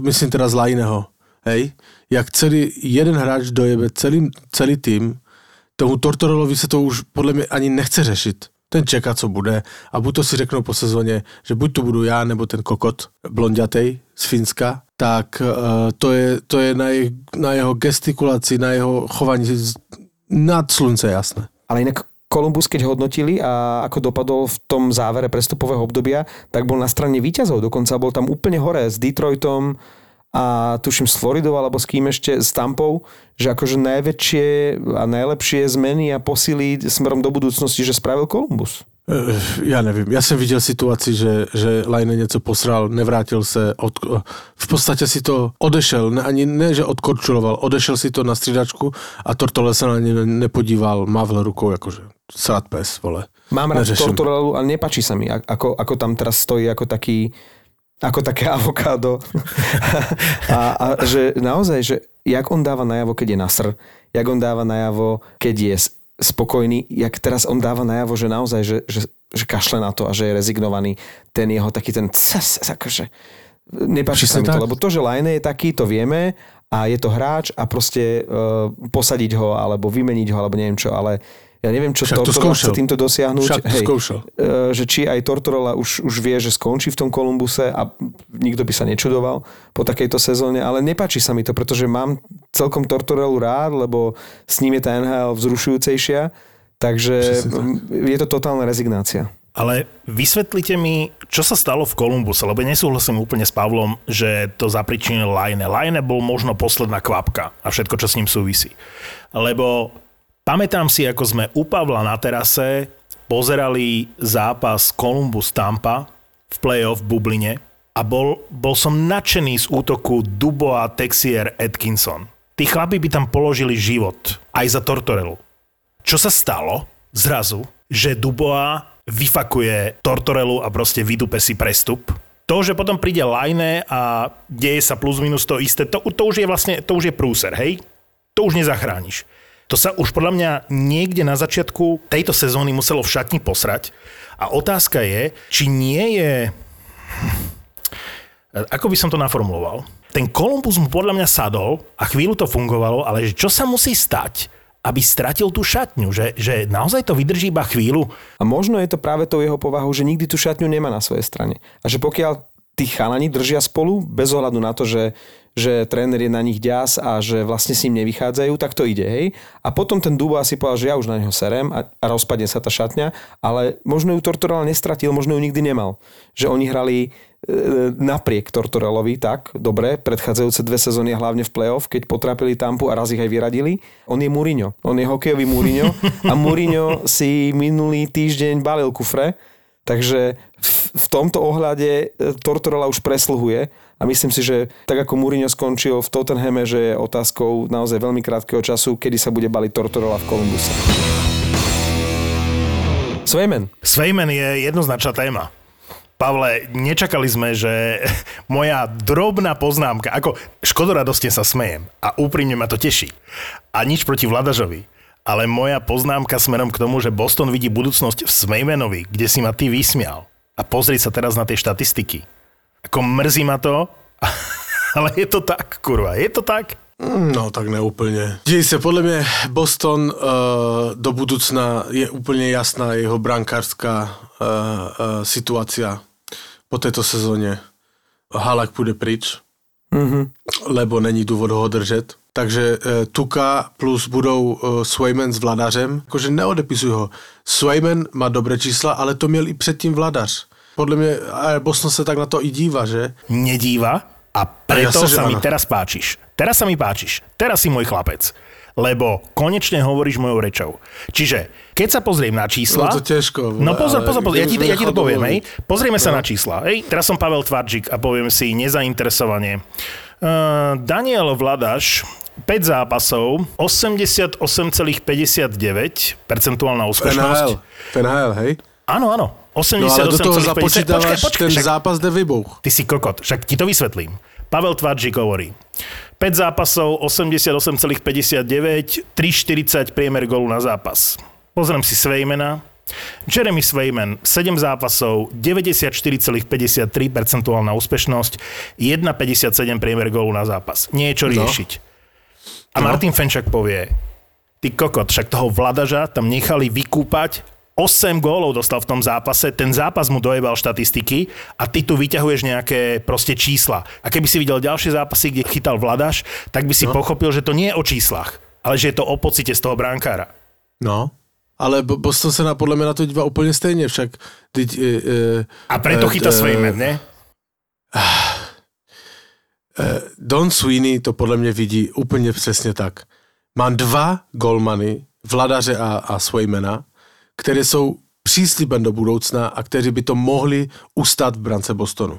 myslím teda z Lajného, hej, jak celý jeden hráč dojebe celý, celý tým, tomu Tortorelovi se to už podle mě ani nechce řešit ten čeká, co bude a buď to si řeknou po sezóně, že buď to budu já, nebo ten kokot blondiatej z Finska, tak uh, to je, to je na, jej, na jeho gestikulaci, na jeho chování nad slunce jasné.
Ale inak Kolumbus, keď hodnotili a ako dopadol v tom závere prestupového obdobia, tak bol na strane výťazov. Dokonca bol tam úplne hore s Detroitom, a tuším s Floridou alebo s kým ešte, s Tampou, že akože najväčšie a najlepšie zmeny a posily smerom do budúcnosti, že spravil Columbus.
Eh, já nevím, já jsem viděl situaci, že, že Lajne něco posral, nevrátil se, od, v podstatě si to odešel, ne, ani ne, že odkorčuloval, odešel si to na střídačku a Tortole se na ně nepodíval, mávl rukou, jakože sát pes, vole.
Mám rád Tortorelu, ale nepačí sa mi, ako, ako tam teraz stojí ako taký ako také avokádo. a, a že naozaj, že jak on dáva najavo, keď je nasr, jak on dáva najavo, keď je spokojný, jak teraz on dáva najavo, že naozaj, že, že, že kašle na to a že je rezignovaný, ten jeho taký ten cs, akože nepáči sa mi to, lebo to, že Lajne je taký, to vieme a je to hráč a proste uh, posadiť ho alebo vymeniť ho alebo neviem čo, ale ja neviem, čo Však to chce týmto dosiahnuť.
Však to Hej, skúšal.
E, že či aj Tortorella už, už vie, že skončí v tom Kolumbuse a nikto by sa nečudoval po takejto sezóne, ale nepáči sa mi to, pretože mám celkom Tortorellu rád, lebo s ním je tá NHL vzrušujúcejšia, takže je to totálna rezignácia.
Ale vysvetlite mi, čo sa stalo v Kolumbuse, lebo nesúhlasím úplne s Pavlom, že to zapričinil Lajne. Lajne bol možno posledná kvapka a všetko, čo s ním súvisí. Lebo Pamätám si, ako sme u Pavla na terase pozerali zápas Columbus Tampa v playoff Bubline a bol, bol som nadšený z útoku Dubois, Texier, Atkinson. Tí chlapi by tam položili život aj za Tortorelu. Čo sa stalo zrazu, že Dubois vyfakuje Tortorelu a proste vydupe si prestup. To, že potom príde Lajne a deje sa plus minus to isté, to, to už je vlastne, to už je prúser, hej? To už nezachrániš. To sa už podľa mňa niekde na začiatku tejto sezóny muselo v šatni posrať. A otázka je, či nie je... Ako by som to naformuloval? Ten Kolumbus mu podľa mňa sadol a chvíľu to fungovalo, ale čo sa musí stať, aby stratil tú šatňu, že, že naozaj to vydrží iba chvíľu.
A možno je to práve tou jeho povahou, že nikdy tú šatňu nemá na svojej strane. A že pokiaľ tí chalani držia spolu, bez ohľadu na to, že že tréner je na nich ďas a že vlastne s ním nevychádzajú, tak to ide, hej. A potom ten Dubo asi povedal, že ja už na neho serem a, a rozpadne sa tá šatňa, ale možno ju Tortorella nestratil, možno ju nikdy nemal. Že oni hrali e, napriek Tortorelovi tak, dobre, predchádzajúce dve sezóny, hlavne v playoff, keď potrápili Tampu a raz ich aj vyradili. On je Mourinho, on je hokejový Mourinho a Mourinho si minulý týždeň balil kufre, takže v, v tomto ohľade e, Tortorella už presluhuje a myslím si, že tak ako Mourinho skončil v Tottenhame, že je otázkou naozaj veľmi krátkeho času, kedy sa bude baliť Tortorella v Kolumbuse. Svejmen.
Svejmen je jednoznačná téma. Pavle, nečakali sme, že moja drobná poznámka, ako škodoradostne sa smejem a úprimne ma to teší. A nič proti Vladažovi. Ale moja poznámka smerom k tomu, že Boston vidí budúcnosť v Smejmenovi, kde si ma ty vysmial. A pozri sa teraz na tie štatistiky. Ako mrzí ma to, ale je to tak, kurva, je to tak?
No, tak neúplně. Děj se, podle mě Boston uh, do budoucna je úplně jasná jeho brankářská uh, uh, situace po této sezóně. Halak půjde pryč, mm-hmm. lebo není důvod ho držet. Takže uh, Tuka plus budou uh, Swayman s Vladařem. Jakože neodepisuj ho. Swayman má dobré čísla, ale to měl i předtím Vladař. Podľa mňa Boston sa tak na to i díva, že?
Nedíva a preto ja sa, sa mi teraz páčiš. Teraz sa mi páčiš. Teraz si môj chlapec. Lebo konečne hovoríš mojou rečou. Čiže Keď sa pozriem na čísla...
No to ťažko.
No pozor, pozor, pozor, ja ti, ja ti to poviem, hej. Pozrieme sa
No.
na čísla, hej. Teraz som Pavel Tvarčík a poviem si nezainteresovanie. Uh, Daniel Vladaš, 5 zápasov, 88,59 percentuálna úspešnosť.
NHL, hej?
Áno, áno.
No ale do toho
88,50.
započítavaš
Počkaj, počkaj,
ten
však
zápas, kde vybuch.
Ty si kokot, však ti to vysvetlím. Pavel Tvarčík hovorí. 5 zápasov, 88,59, 3,40 priemer gólu na zápas. Pozriem si Svejmena. Jeremy Svejmen, 7 zápasov, 94,53 percentuálna úspešnosť, 1,57 priemer gólu na zápas. Nie je čo
No.
riešiť. A Martin Fenčak povie, ty kokot, však toho Vladaža tam nechali vykúpať 8 gólov dostal v tom zápase, ten zápas mu dojebal štatistiky a ty tu vyťahuješ nejaké proste čísla. A keby si videl ďalšie zápasy, kde chytal Vladaš, tak by si no. pochopil, že to nie je o číslach, ale že je to o pocite z toho bránkára.
No. Ale Bo- Boston se na, podle mě na to dívá úplně stejně, však teď, e, e,
A preto
Eh,
chytá
eh,
Svejmen, ne?
e, Don Sweeney to podle mě vidí úplně přesně tak. Mám dva golmany, Vladaře a, a Swaymana, které jsou příslibem do budoucna a kteří by to mohli ustát v brance Bostonu.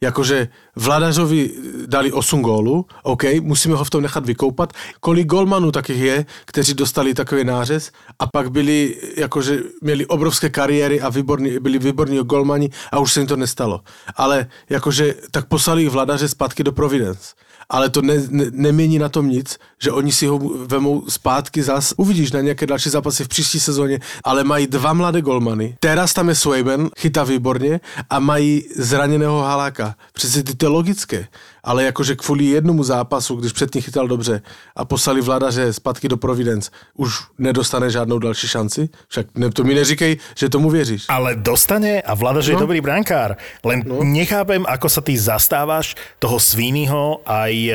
Jakože Vladařovi dali 8 gólů, OK, musíme ho v tom nechat vykoupat. Kolik golmanů takých je, kteří dostali takový nářez a pak byli, jakože měli obrovské kariéry a výborní, byli výborní golmani a už se jim to nestalo. Ale jakože tak poslali Vladaře zpátky do Providence. Ale to ne, ne, nemění na tom nic, že oni si ho vemou zpátky zas. Uvidíš na nějaké další zápasy v příští sezóně, ale mají dva mladé golmany. Teraz tam je Swayman, chytá výborně a mají zraněného Haláka. Přece ty to je logické. Ale jakože kvůli jednomu zápasu, když předtím chytal dobře a poslali vladaře zpátky do Providence, už nedostane žádnou další šanci? Však ne, to mi neříkej, že tomu věříš.
Ale dostane a Vlada, že je
No.
dobrý brankár. Len no. nechápem, ako sa ty zastávaš toho Sweeneyho aj e, e,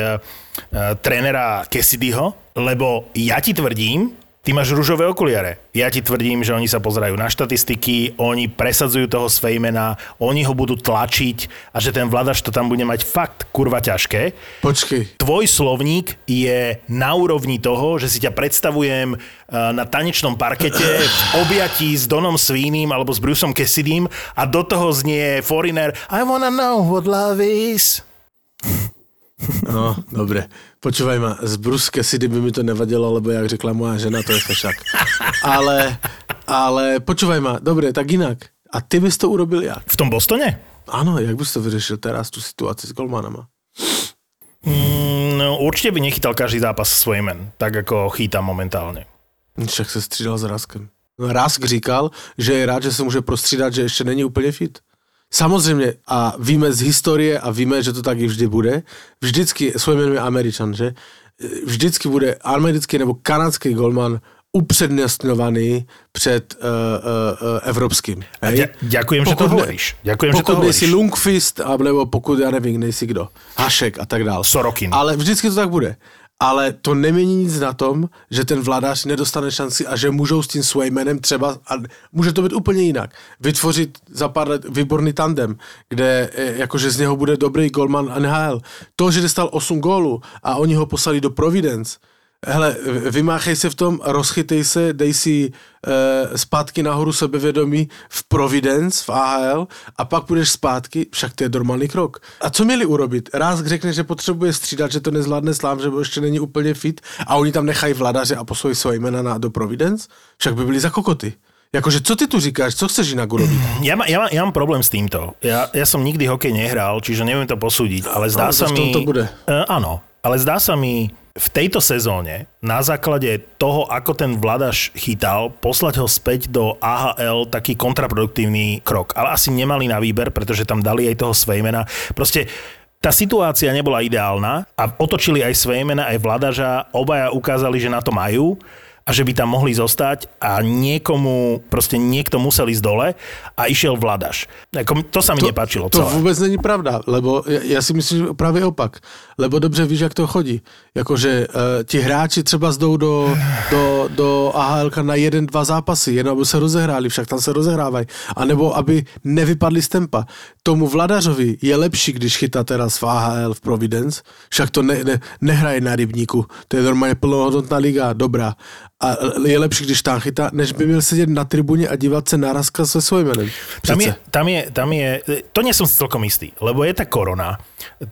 trénera Cassidyho, lebo ja ti tvrdím, ty máš rúžové okuliare. Ja ti tvrdím, že oni sa pozerajú na štatistiky, oni presadzujú toho Svejmena, oni ho budú tlačiť a že ten Vladaš to tam bude mať fakt kurva ťažké.
Počkej,
Tvoj slovník je na úrovni toho, že si ťa predstavujem eh, na tanečnom parkete v objatí s Donom Svínim alebo s Bruceom Cassidym a do toho znie Foreigner I wanna know what love is.
No, dobre. Počúvaj ma, z Bruske si by mi to nevadilo, lebo jak řekla moja žena, to je fešak. Ale, ale počúvaj ma, dobre, tak inak. A ty bys to urobil jak?
V tom Bostone?
Áno, jak bys to vyřešil teraz, tú situáciu s golmanama?
Mm, no, určite by nechytal každý zápas svoj men, tak ako chýta momentálne.
Však se střídal s Raskem. Rask říkal, že je rád, že se může prostřídat, že ještě není úplně fit. Samozřejmě, a víme z historie a víme, že to tak i vždy bude, vždycky, svoj jméno je Američan, že? Vždycky bude americký nebo kanadský golman upřednostňovaný před uh, uh, evropským.
A ďa, ďakujem, že to hovoríš. Ďakujem, že to hovoríš.
nejsi Lungfist, nebo pokud, já nevím, nejsi kdo, Hašek a tak dále.
Sorokin.
Ale vždycky to tak bude. Ale to nemění nic na tom, že ten vladař nedostane šanci a že můžou s tím Swaymanem třeba, a může to být úplně jinak, vytvořit za pár let výborný tandem, kde eh, jakože z něho bude dobrý golman NHL. To, že dostal 8 gólů a oni ho poslali do Providence, Hele, vymáchej se v tom, rozchytej se, dej si e, zpátky nahoru sebevědomí v Providence, v AHL a pak půjdeš zpátky, však to je normální krok. A co měli urobit? Ráz řekne, že potřebuje střídat, že to nezvládne slám, že ještě není úplně fit a oni tam nechají vladaře a poslojí svoje jména na, do Providence? Však by byli za kokoty. Jakože, co ty tu říkáš? Co chceš jinak urobiť?
Ja, má, ja, má, ja mám problém s týmto. Ja, ja som nikdy hokej nehral, čiže neviem to posúdiť, ale zdá
Ale
sa mi...
tomto bude.
E, áno, ale zdá sa mi v tejto sezóne na základe toho, ako ten Vladaš chytal, poslať ho späť do AHL taký kontraproduktívny krok. Ale asi nemali na výber, pretože tam dali aj toho Svejmena. Proste tá situácia nebola ideálna a otočili aj Svejmena, aj Vladaža. Obaja ukázali, že na to majú a že by tam mohli zostať a niekomu, proste niekto musel ísť dole a išiel Vladaš. To sa mi nepáčilo
To
celé.
vůbec není pravda, lebo ja, ja si myslím, že právě opak. Lebo dobře víš, jak to chodí. Jakože uh, ti hráči třeba zdou do, do, do AHL na jeden, dva zápasy, jen aby se rozehráli, však tam se rozehrávají. A nebo aby nevypadli z tempa. Tomu Vladařovi je lepší, když chytá teraz v AHL v Providence, však to ne, ne, nehraje na rybníku. To je normálně plnohodnotná liga, dobrá. A je lepší, když tam chytá, než by měl sedět na tribuně a dívat se na Raska se svojím menem.
Tam je, tam, je, tam je, to nie som si celkom istý, lebo je tá korona.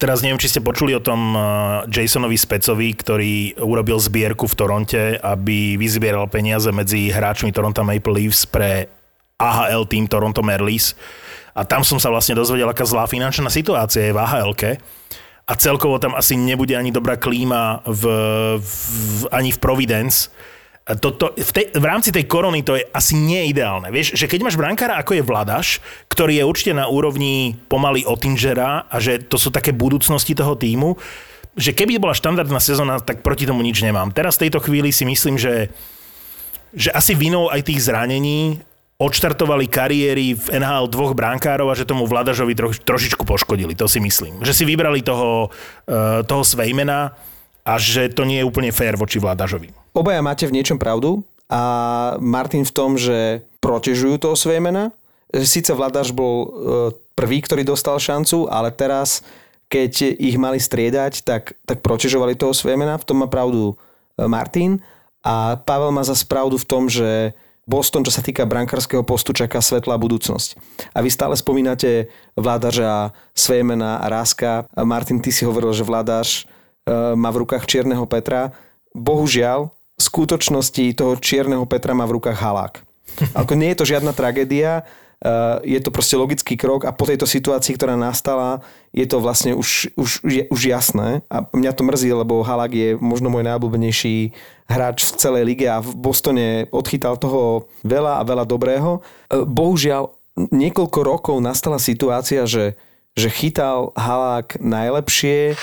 Teraz neviem, či ste počuli o tom uh, Jasonovi Specovi, ktorý urobil zbierku v Toronte, aby vyzbieral peniaze medzi hráčmi Toronto Maple Leafs pre AHL tým Toronto Merlis. A tam som sa vlastne dozvedel, aká zlá finančná situácia je v ahl a celkovo tam asi nebude ani dobrá klíma v, v, ani v Providence to, to, v, tej, v rámci tej korony to je asi neideálne. Vieš, že keď máš brankára ako je Vladaš, ktorý je určite na úrovni pomaly Ottingera a že to sú také budúcnosti toho týmu, že keby bola štandardná sezóna, tak proti tomu nič nemám. Teraz v tejto chvíli si myslím, že, že asi vinou aj tých zranení odštartovali kariéry v NHL dvoch brankárov a že tomu Vladažovi troš, trošičku poškodili, to si myslím. Že si vybrali toho, uh, toho Svejmena, a že to nie je úplne fér voči Vladažovi.
Obaja máte v niečom pravdu a Martin v tom, že protežujú toho Svejmena. Sice Vladaž bol e, prvý, ktorý dostal šancu, ale teraz, keď ich mali striedať, tak, tak protežovali toho Svejmena. V tom má pravdu e, Martin. A Pavel má zase pravdu v tom, že Boston, čo sa týka brankárskeho postu, čaká svetlá budúcnosť. A vy stále spomínate Vládaža, Svejmena a Ráska. Martin, ty si hovoril, že Vládaž má v rukách Čierneho Petra. Bohužiaľ, v skutočnosti toho Čierneho Petra má v rukách Halák. Ako nie je to žiadna tragédia, e, je to proste logický krok a po tejto situácii, ktorá nastala, je to vlastne už, už, už jasné a mňa to mrzí, lebo Halak je možno môj najobľúbenejší hráč v celej lige a v Bostone odchytal toho veľa a veľa dobrého. E, bohužiaľ, niekoľko rokov nastala situácia, že že chytal Halák najlepšie,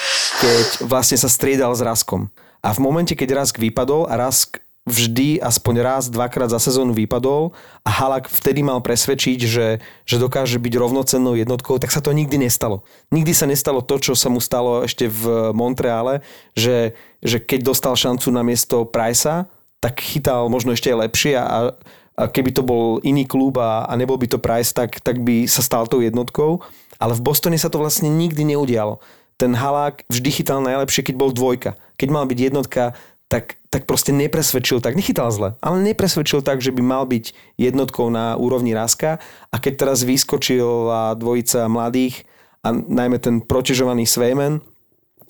keď vlastne sa striedal s Raskom. A v momente, keď Rask vypadol a Rask vždy aspoň raz, dvakrát za sezónu vypadol a Halak vtedy mal presvedčiť, že, že dokáže byť rovnocennou jednotkou, tak sa to nikdy nestalo. Nikdy sa nestalo to, čo sa mu stalo ešte v Montreale, že, že keď dostal šancu na miesto Pricea, tak chytal možno ešte lepšie a, a keby to bol iný klub a, a nebol by to Price, tak, tak by sa stal tou jednotkou. Ale v Bostone sa to vlastne nikdy neudialo. Ten halák vždy chytal najlepšie, keď bol dvojka. Keď mal byť jednotka, tak, tak proste nepresvedčil tak, nechytal zle, ale nepresvedčil tak, že by mal byť jednotkou na úrovni Raska a keď teraz vyskočila dvojica mladých a najmä ten protežovaný Svejmen,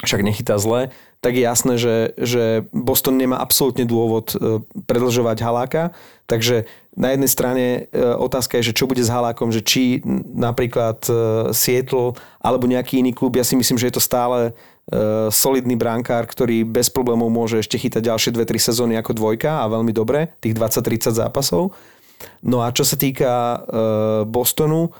však nechytá zle, tak je jasné, že, že Boston nemá absolútne dôvod e, predlžovať Haláka. Takže na jednej strane e, otázka je, že čo bude s Halákom, že či napríklad e, Seattle alebo nejaký iný klub, ja si myslím, že je to stále solidný brankár, ktorý bez problémov môže ešte chytať ďalšie 2-3 sezóny ako dvojka a veľmi dobre, tých 20-30 zápasov. No a čo sa týka Bostonu,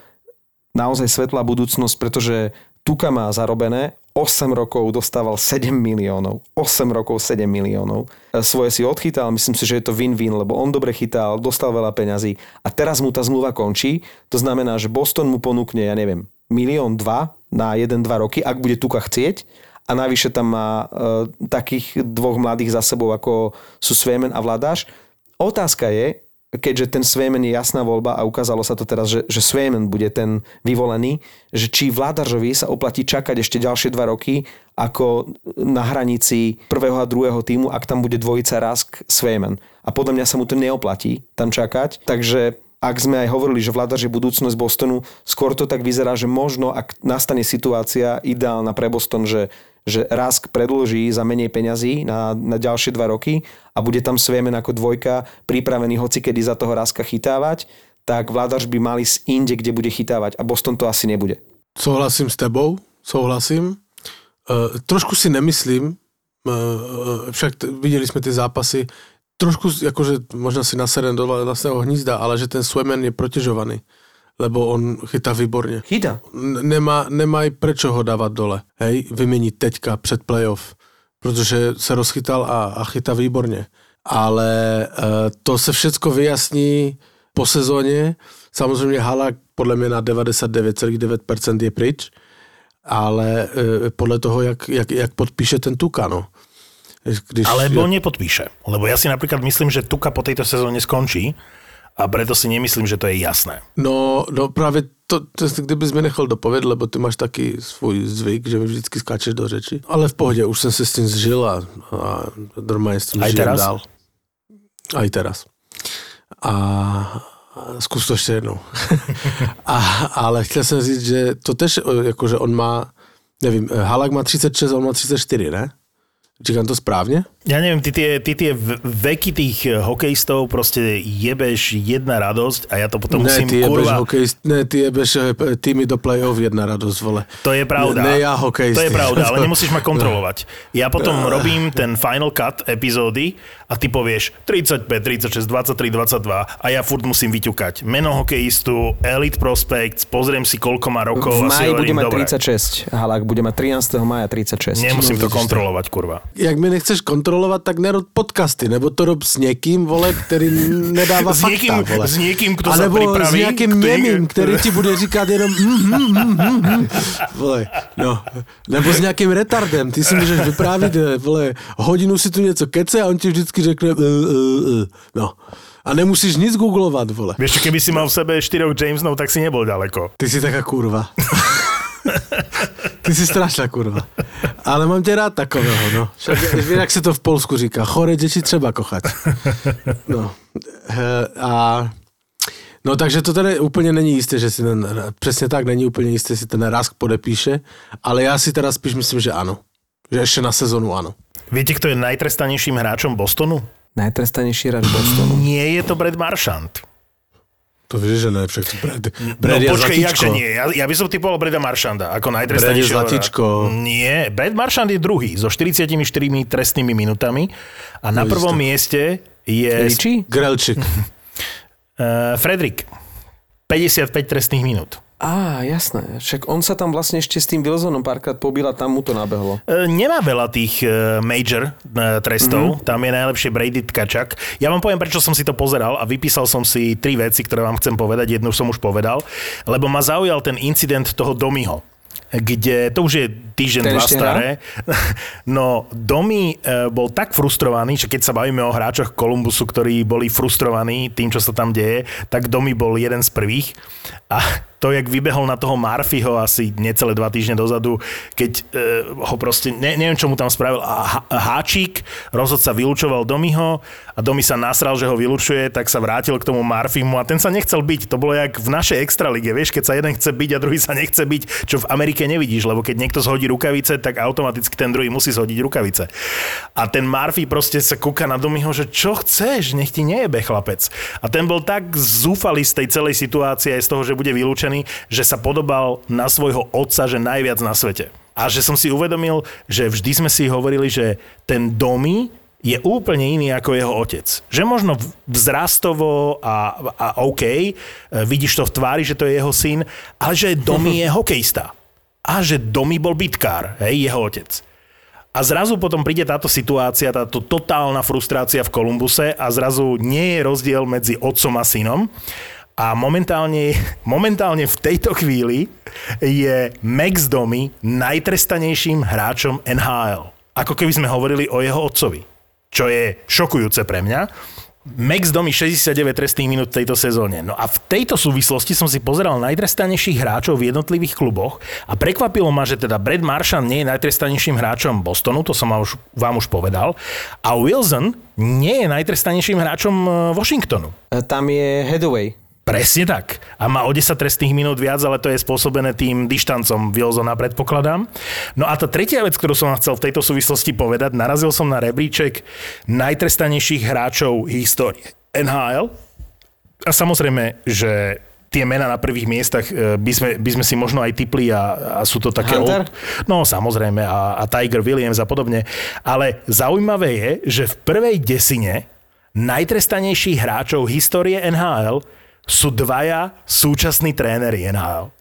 naozaj svetlá budúcnosť, pretože Tuka má zarobené, 8 rokov dostával 7 miliónov. 8 rokov 7 miliónov. E, svoje si odchytal, myslím si, že je to win-win, lebo on dobre chytal, dostal veľa peňazí a teraz mu tá zmluva končí. To znamená, že Boston mu ponúkne, ja neviem, milión dva na 1-2 roky, ak bude Tuka chcieť a navyše tam má e, takých dvoch mladých za sebou, ako sú Svemen a Vladáš. Otázka je, keďže ten Svejmen je jasná voľba a ukázalo sa to teraz, že, že Svejmen bude ten vyvolený, že či Vládaržovi sa oplatí čakať ešte ďalšie dva roky ako na hranici prvého a druhého týmu, ak tam bude dvojica Rask Svejmen. A podľa mňa sa mu to neoplatí tam čakať, takže ak sme aj hovorili, že vláda, že budúcnosť Bostonu, skôr to tak vyzerá, že možno, ak nastane situácia ideálna pre Boston, že že Rask predlží za menej peňazí na, na ďalšie dva roky a bude tam Sviemen ako dvojka pripravený hoci kedy za toho Raska chytávať, tak vládař by mali ísť inde, kde bude chytávať a Boston to asi nebude.
Souhlasím s tebou, souhlasím. Uh, trošku si nemyslím, uh, však t- viděli jsme ty zápasy, trošku jakože možná si naserem do vlastného hnízda, ale že ten Swemen je protežovaný lebo on chytá výborně.
Chytá.
Nemá, nemají prečo ho dávat dole, hej, vyměnit teďka před playoff, protože se rozchytal a, a chytá výborně. Ale e, to se všecko vyjasní po sezóně. Samozřejmě Halak podle mě na 99,9% je pryč, ale e, podle toho, jak, jak, jak podpíše ten Tuka, no.
Když, Alebo ja... nepodpíše. Lebo ja si napríklad myslím, že Tuka po tejto sezóne skončí a preto si nemyslím, že to je jasné.
No, no právě to, to kdybys mi nechal dopovědět, lebo ty máš taky svůj zvyk, že mi vždycky skáčeš do řeči. Ale v pohodě, už jsem se s tím zžil a, a normálně s tím
Aj teraz? dál.
Aj teraz. A skús to ešte jednou. a, ale chtěl jsem říct, že to tež, jakože on má, nevím, Halak má 36, on má 34, ne? Říkám to správne?
Ja neviem, ty tie, ty tie veky tých eh, hokejistov proste jebeš jedna radosť a ja to potom
ne,
musím
ty
kurva...
Hokejist, ne, ty jebeš eh, týmy do play-off jedna radosť, vole.
To je pravda.
Ne, ne ja hokejisty.
To je pravda, ale nemusíš ma kontrolovať. Ja potom robím ten final cut epizódy a ty povieš 35, 36, 23, 22 a ja furt musím vyťukať. Meno hokejistu, Elite Prospects, pozriem si koľko má rokov
v
a si
bude
mať
36, Halák bude mať 13. maja 36.
Nemusím to kontrolovať, kurva
jak mi nechceš kontrolovat, tak nerod podcasty, nebo to rob s někým, vole, který nedává
s
fakta,
někým,
vole.
S někým, kdo
nebo
pripraví.
s nějakým němým, který ti bude říkat jenom mm, mm, mm, mm, mm, vole, no. Nebo s nějakým retardem, ty si můžeš vyprávět, vole, hodinu si tu něco kece a on ti vždycky řekne uh, uh, uh. no. A nemusíš nic googlovat, vole.
Vieš, keby si mal v sebe štyroch Jamesnov, tak si nebol ďaleko.
Ty si taká kurva. Ty si strašná kurva. Ale mám tě rád takového, no. Však, jak se to v Polsku říká, chore děti třeba kochat. No. A No takže to tady úplně není jisté, že si ten, přesně tak není úplně jisté, že si ten Rask podepíše, ale já si teda spíš myslím, že ano. Že ještě na sezonu ano.
Viete, kto je najtrestanejším hráčom Bostonu?
Najtrestanejší hráč Bostonu?
Nie je to Brad Marchand.
To vieš, že ne, však Brad,
Brad no počkaj, jakže nie. Ja, ja by som typoval Breda Maršanda ako
je zlatičko.
Nie, Brad Maršand je druhý so 44 trestnými minutami a na prvom mieste je...
Liči?
Grelčik.
uh, Fredrik. 55 trestných minút.
Á, jasné. Však on sa tam vlastne ešte s tým Wilsonom párkrát pobil a tam mu to nabehlo.
E, nemá veľa tých e, major e, trestov. Mm-hmm. Tam je najlepšie Brady Tkačak. Ja vám poviem, prečo som si to pozeral a vypísal som si tri veci, ktoré vám chcem povedať. Jednu som už povedal. Lebo ma zaujal ten incident toho Domiho kde to už je týždeň, dva staré. No, Domi bol tak frustrovaný, že keď sa bavíme o hráčoch Kolumbusu, ktorí boli frustrovaní tým, čo sa tam deje, tak Domi bol jeden z prvých. A to, jak vybehol na toho Marfiho asi necelé dva týždne dozadu, keď e, ho proste, ne, neviem, čo mu tam spravil, a háčik, rozhodca vylúčoval Domiho a Domi sa nasral, že ho vylúčuje, tak sa vrátil k tomu Marfimu a ten sa nechcel byť. To bolo jak v našej extralige, vieš, keď sa jeden chce byť a druhý sa nechce byť, čo v Amerike nevidíš, lebo keď niekto zhodí rukavice, tak automaticky ten druhý musí zhodiť rukavice. A ten Murphy proste sa kúka na Domiho, že čo chceš, nech ti nejebe chlapec. A ten bol tak zúfalý z tej celej situácie, aj z toho, že bude vylúčený že sa podobal na svojho otca, že najviac na svete. A že som si uvedomil, že vždy sme si hovorili, že ten Domi je úplne iný ako jeho otec. Že možno vzrastovo a, a OK, e, vidíš to v tvári, že to je jeho syn, ale že Domi je hokejista. A že Domi bol bitkár, hej, jeho otec. A zrazu potom príde táto situácia, táto totálna frustrácia v Kolumbuse a zrazu nie je rozdiel medzi otcom a synom. A momentálne, momentálne v tejto chvíli je Max Domi najtrestanejším hráčom NHL. Ako keby sme hovorili o jeho otcovi. Čo je šokujúce pre mňa. Max Domi 69 trestných minút v tejto sezóne. No a v tejto súvislosti som si pozeral najtrestanejších hráčov v jednotlivých kluboch a prekvapilo ma, že teda Brad Marchand nie je najtrestanejším hráčom Bostonu, to som vám už, vám už povedal, a Wilson nie je najtrestanejším hráčom eh, Washingtonu.
Tam je Headway.
Presne tak. A má o 10 trestných minút viac, ale to je spôsobené tým dištancom Wilsona, predpokladám. No a tá tretia vec, ktorú som vám chcel v tejto súvislosti povedať, narazil som na rebríček najtrestanejších hráčov histórie NHL. A samozrejme, že tie mená na prvých miestach e, by sme, by sme si možno aj typli a, a sú to také...
Hunter?
Old, no samozrejme a, a Tiger Williams a podobne. Ale zaujímavé je, že v prvej desine najtrestanejších hráčov histórie NHL sú dvaja súčasní tréneri NHL.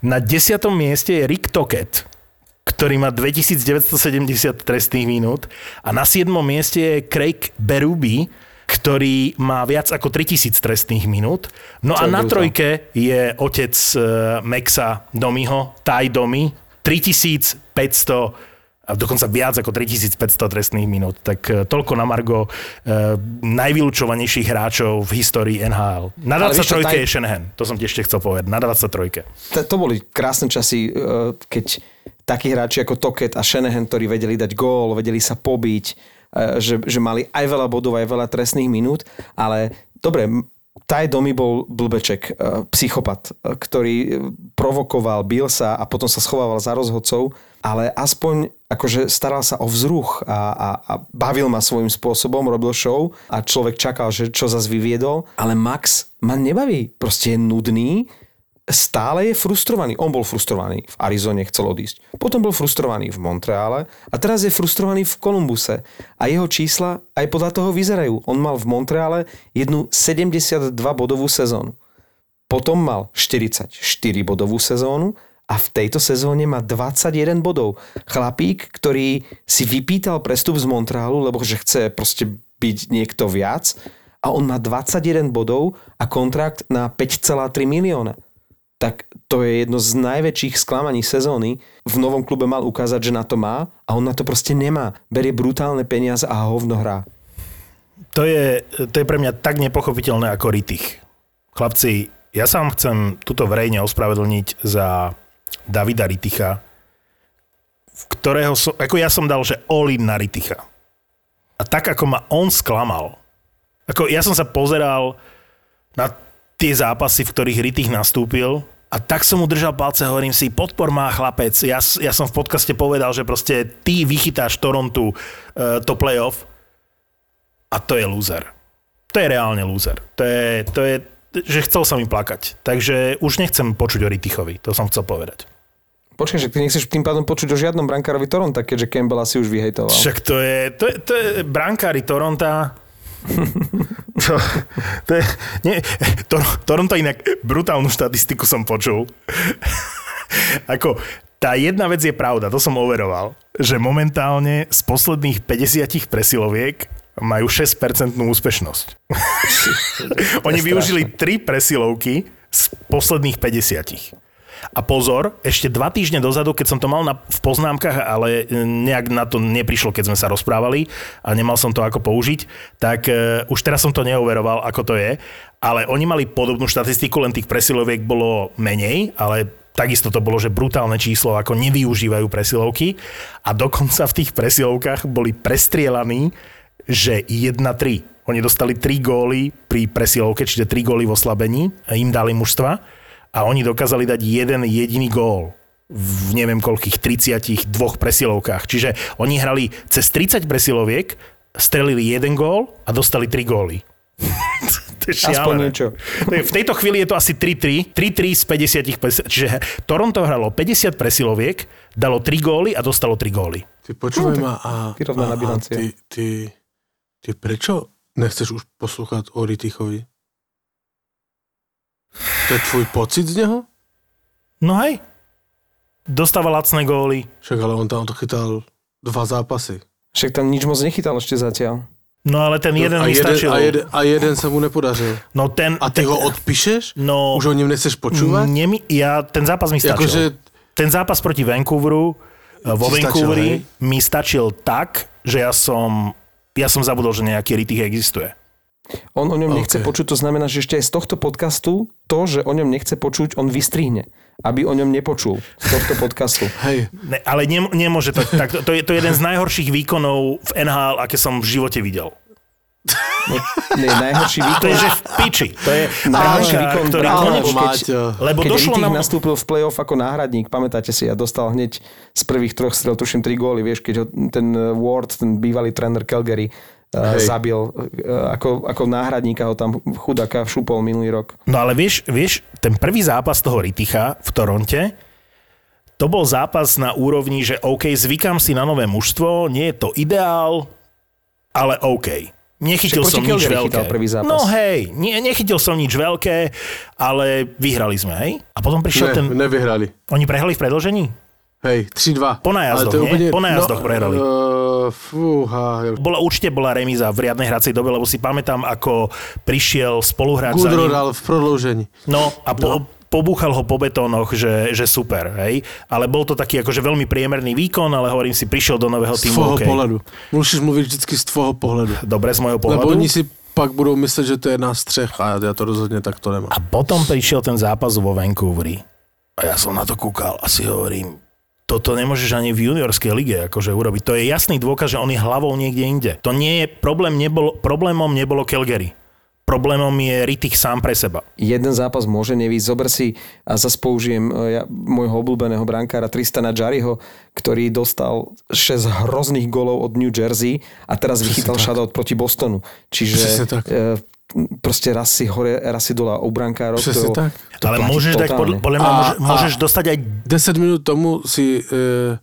Na desiatom mieste je Rick Toket, ktorý má 2970 trestných minút a na siedmom mieste je Craig Berube, ktorý má viac ako 3000 trestných minút. No a na trojke je otec uh, Maxa Domiho, Ty Domi, 3500 a dokonca viac ako 3500 trestných minút. Tak e, toľko na Margo e, najvylúčovanejších hráčov v histórii NHL. Na 23 taj... je Shanahan, to som ti ešte chcel povedať, na 23.
To, to boli krásne časy, e, keď takí hráči ako Toket a Shanahan, ktorí vedeli dať gól, vedeli sa pobiť, že, že mali aj veľa bodov, aj veľa trestných minút, ale dobre, Taj Domi bol blbeček, psychopat, ktorý provokoval, bil sa a potom sa schovával za rozhodcov, ale aspoň akože staral sa o vzruch a, a, a bavil ma svojím spôsobom, robil show a človek čakal, že čo zase vyviedol, ale Max ma nebaví, proste je nudný, stále je frustrovaný. On bol frustrovaný v Arizone, chcel odísť. Potom bol frustrovaný v Montreale a teraz je frustrovaný v Kolumbuse. A jeho čísla aj podľa toho vyzerajú. On mal v Montreale jednu 72 bodovú sezónu. Potom mal 44 bodovú sezónu a v tejto sezóne má 21 bodov. Chlapík, ktorý si vypýtal prestup z Montrealu, lebo že chce proste byť niekto viac a on má 21 bodov a kontrakt na 5,3 milióna tak to je jedno z najväčších sklamaní sezóny. V novom klube mal ukázať, že na to má a on na to proste nemá. Berie brutálne peniaze a hovno hrá.
To je, to je pre mňa tak nepochopiteľné ako Ritich. Chlapci, ja sa vám chcem tuto verejne ospravedlniť za Davida Riticha, v ktorého som, ako ja som dal, že all na Riticha. A tak, ako ma on sklamal, ako ja som sa pozeral na tie zápasy, v ktorých Ritich nastúpil a tak som mu držal palce, hovorím si, podpor má chlapec. Ja, ja som v podcaste povedal, že proste ty vychytáš Torontu uh, to playoff a to je loser. To je reálne loser. To je, to je, že chcel sa mi plakať. Takže už nechcem počuť o Ritichovi, to som chcel povedať.
Počkaj, že ty nechceš tým pádom počuť o žiadnom brankárovi Toronta, keďže Campbell asi už vyhejtoval.
Však to je, to je, to je brankári Toronta, to, to je, nie, to, Toronto inak brutálnu štatistiku som počul. Ako, tá jedna vec je pravda, to som overoval, že momentálne z posledných 50 presiloviek majú 6% úspešnosť. Oni využili 3 presilovky z posledných 50. A pozor, ešte dva týždne dozadu, keď som to mal na, v poznámkach, ale nejak na to neprišlo, keď sme sa rozprávali a nemal som to ako použiť, tak uh, už teraz som to neuveroval, ako to je. Ale oni mali podobnú štatistiku, len tých presiloviek bolo menej, ale takisto to bolo, že brutálne číslo, ako nevyužívajú presilovky a dokonca v tých presilovkách boli prestrielaní, že 1-3. Oni dostali 3 góly pri presilovke, čiže 3 góly v oslabení, im dali mužstva a oni dokázali dať jeden jediný gól v neviem koľkých 32 presilovkách. Čiže oni hrali cez 30 presiloviek, strelili jeden gól a dostali 3 góly. to je Aspoň niečo. V tejto chvíli je to asi 3-3. 3-3 z 50 Čiže Toronto hralo 50 presiloviek, dalo 3 góly a dostalo 3 góly.
Ty počúvaj no, ma a, a, a ty, ty, ty prečo nechceš už poslúchať o Ritichovi? To je tvoj pocit z neho?
No hej. Dostáva lacné góly.
Však ale on tam to chytal dva zápasy.
Však tam nič moc nechytal ešte zatiaľ.
No ale ten jeden no, a mi jeden, stačil.
A jeden, a jeden sa mu nepodařil.
No ten,
a ty
ten,
ho odpíšeš? No, Už o ním nechceš počúvať?
Nemi, ja, ten zápas mi stačil. Akože, ten zápas proti Vancouveru, eh, vo Vancouveri stačil, mi stačil tak, že ja som, ja som zabudol, že nejaký Ritich existuje.
On o ňom okay. nechce počuť, to znamená, že ešte aj z tohto podcastu to, že o ňom nechce počuť, on vystrihne aby o ňom nepočul z tohto podcastu.
Hej.
Ne, ale ne, nemôže to, tak, to, to, je, to je jeden z najhorších výkonov v NHL, aké som v živote videl.
No, nie, najhorší výkon.
To je, že v piči. To je najhorší výkon, ktorý konečne... Lebo
keď
došlo
na... nastúpil v play-off ako náhradník, pamätáte si, ja dostal hneď z prvých troch strel, tuším, tri góly, vieš, keď ho ten Ward, ten bývalý tréner Calgary, Hej. zabil. Ako, ako náhradníka ho tam chudáka šupol minulý rok.
No ale vieš, vieš, ten prvý zápas toho Riticha v Toronte, to bol zápas na úrovni, že OK, zvykám si na nové mužstvo, nie je to ideál, ale OK. Nechytil som nič veľké.
Prvý zápas.
No hej, nie, nechytil som nič veľké, ale vyhrali sme, hej? A potom prišiel
ne,
ten...
nevyhrali.
Oni prehrali v predlžení?
Hej, 3-2.
Po najazdoch, nie? Úplne... Po najazdoch no, prehrali.
Uh, fúha.
Bola, určite bola remíza v riadnej hracej dobe, lebo si pamätám, ako prišiel spoluhráč
za ním. v prodloužení.
No a po, no pobúchal ho po betónoch, že, že super, hej. Ale bol to taký akože veľmi priemerný výkon, ale hovorím si, prišiel do nového týmu.
Z tvojho okay. pohľadu. Musíš mluviť vždy z tvojho pohľadu.
Dobre, z môjho pohľadu.
Lebo oni si pak budou myslet, že to je nás třech a ja to rozhodne takto nemám.
A potom prišiel ten zápas vo Vancouveri a ja som na to kúkal a si hovorím, toto nemôžeš ani v juniorskej lige akože urobiť. To je jasný dôkaz, že on je hlavou niekde inde. To nie je problém, nebolo, problémom nebolo Calgary. Problémom je Rittich sám pre seba.
Jeden zápas môže nevísť. Zober si, a zase použijem e, ja, môjho obľúbeného brankára Tristana Jariho, ktorý dostal 6 hrozných golov od New Jersey a teraz Přesne vychytal tak. shutout proti Bostonu. Čiže. E, proste raz si hore, raz si dole u brankárov.
To, tak.
To Ale môžeš dať, podľa, podľa mňa, môže, môžeš dostať aj...
10 minút tomu si e,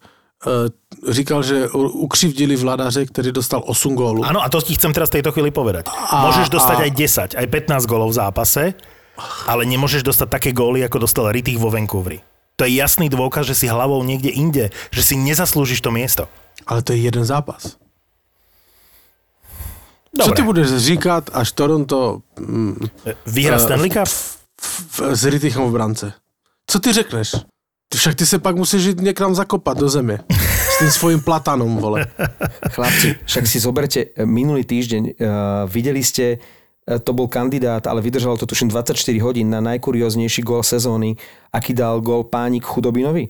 říkal, že ukřivdili vladaře, ktorý dostal 8 gólov.
Áno, a to ti chcem teraz v tejto chvíli povedať. A, môžeš dostať a... aj 10, aj 15 gólov v zápase, ale nemôžeš dostať také góly, ako dostal Rittich vo Vancouveri. To je jasný dôkaz, že si hlavou niekde inde, že si nezaslúžiš to miesto.
Ale to je jeden zápas. Dobre. Co ty budeš říkat, až Toronto...
Mm, Vyhra uh, Stanley Cup?
S Rittichom v brance. Co ty řekneš? Však ty se pak musíš jít někam zakopat do země. S tým svojím platanom, vole.
Chlapci, však si zoberte, eh, minulý týždeň uh, videli ste, uh, to bol kandidát, ale vydržalo to tuším 24 hodín na najkurióznejší gól sezóny, aký dal gól pánik Chudobinovi.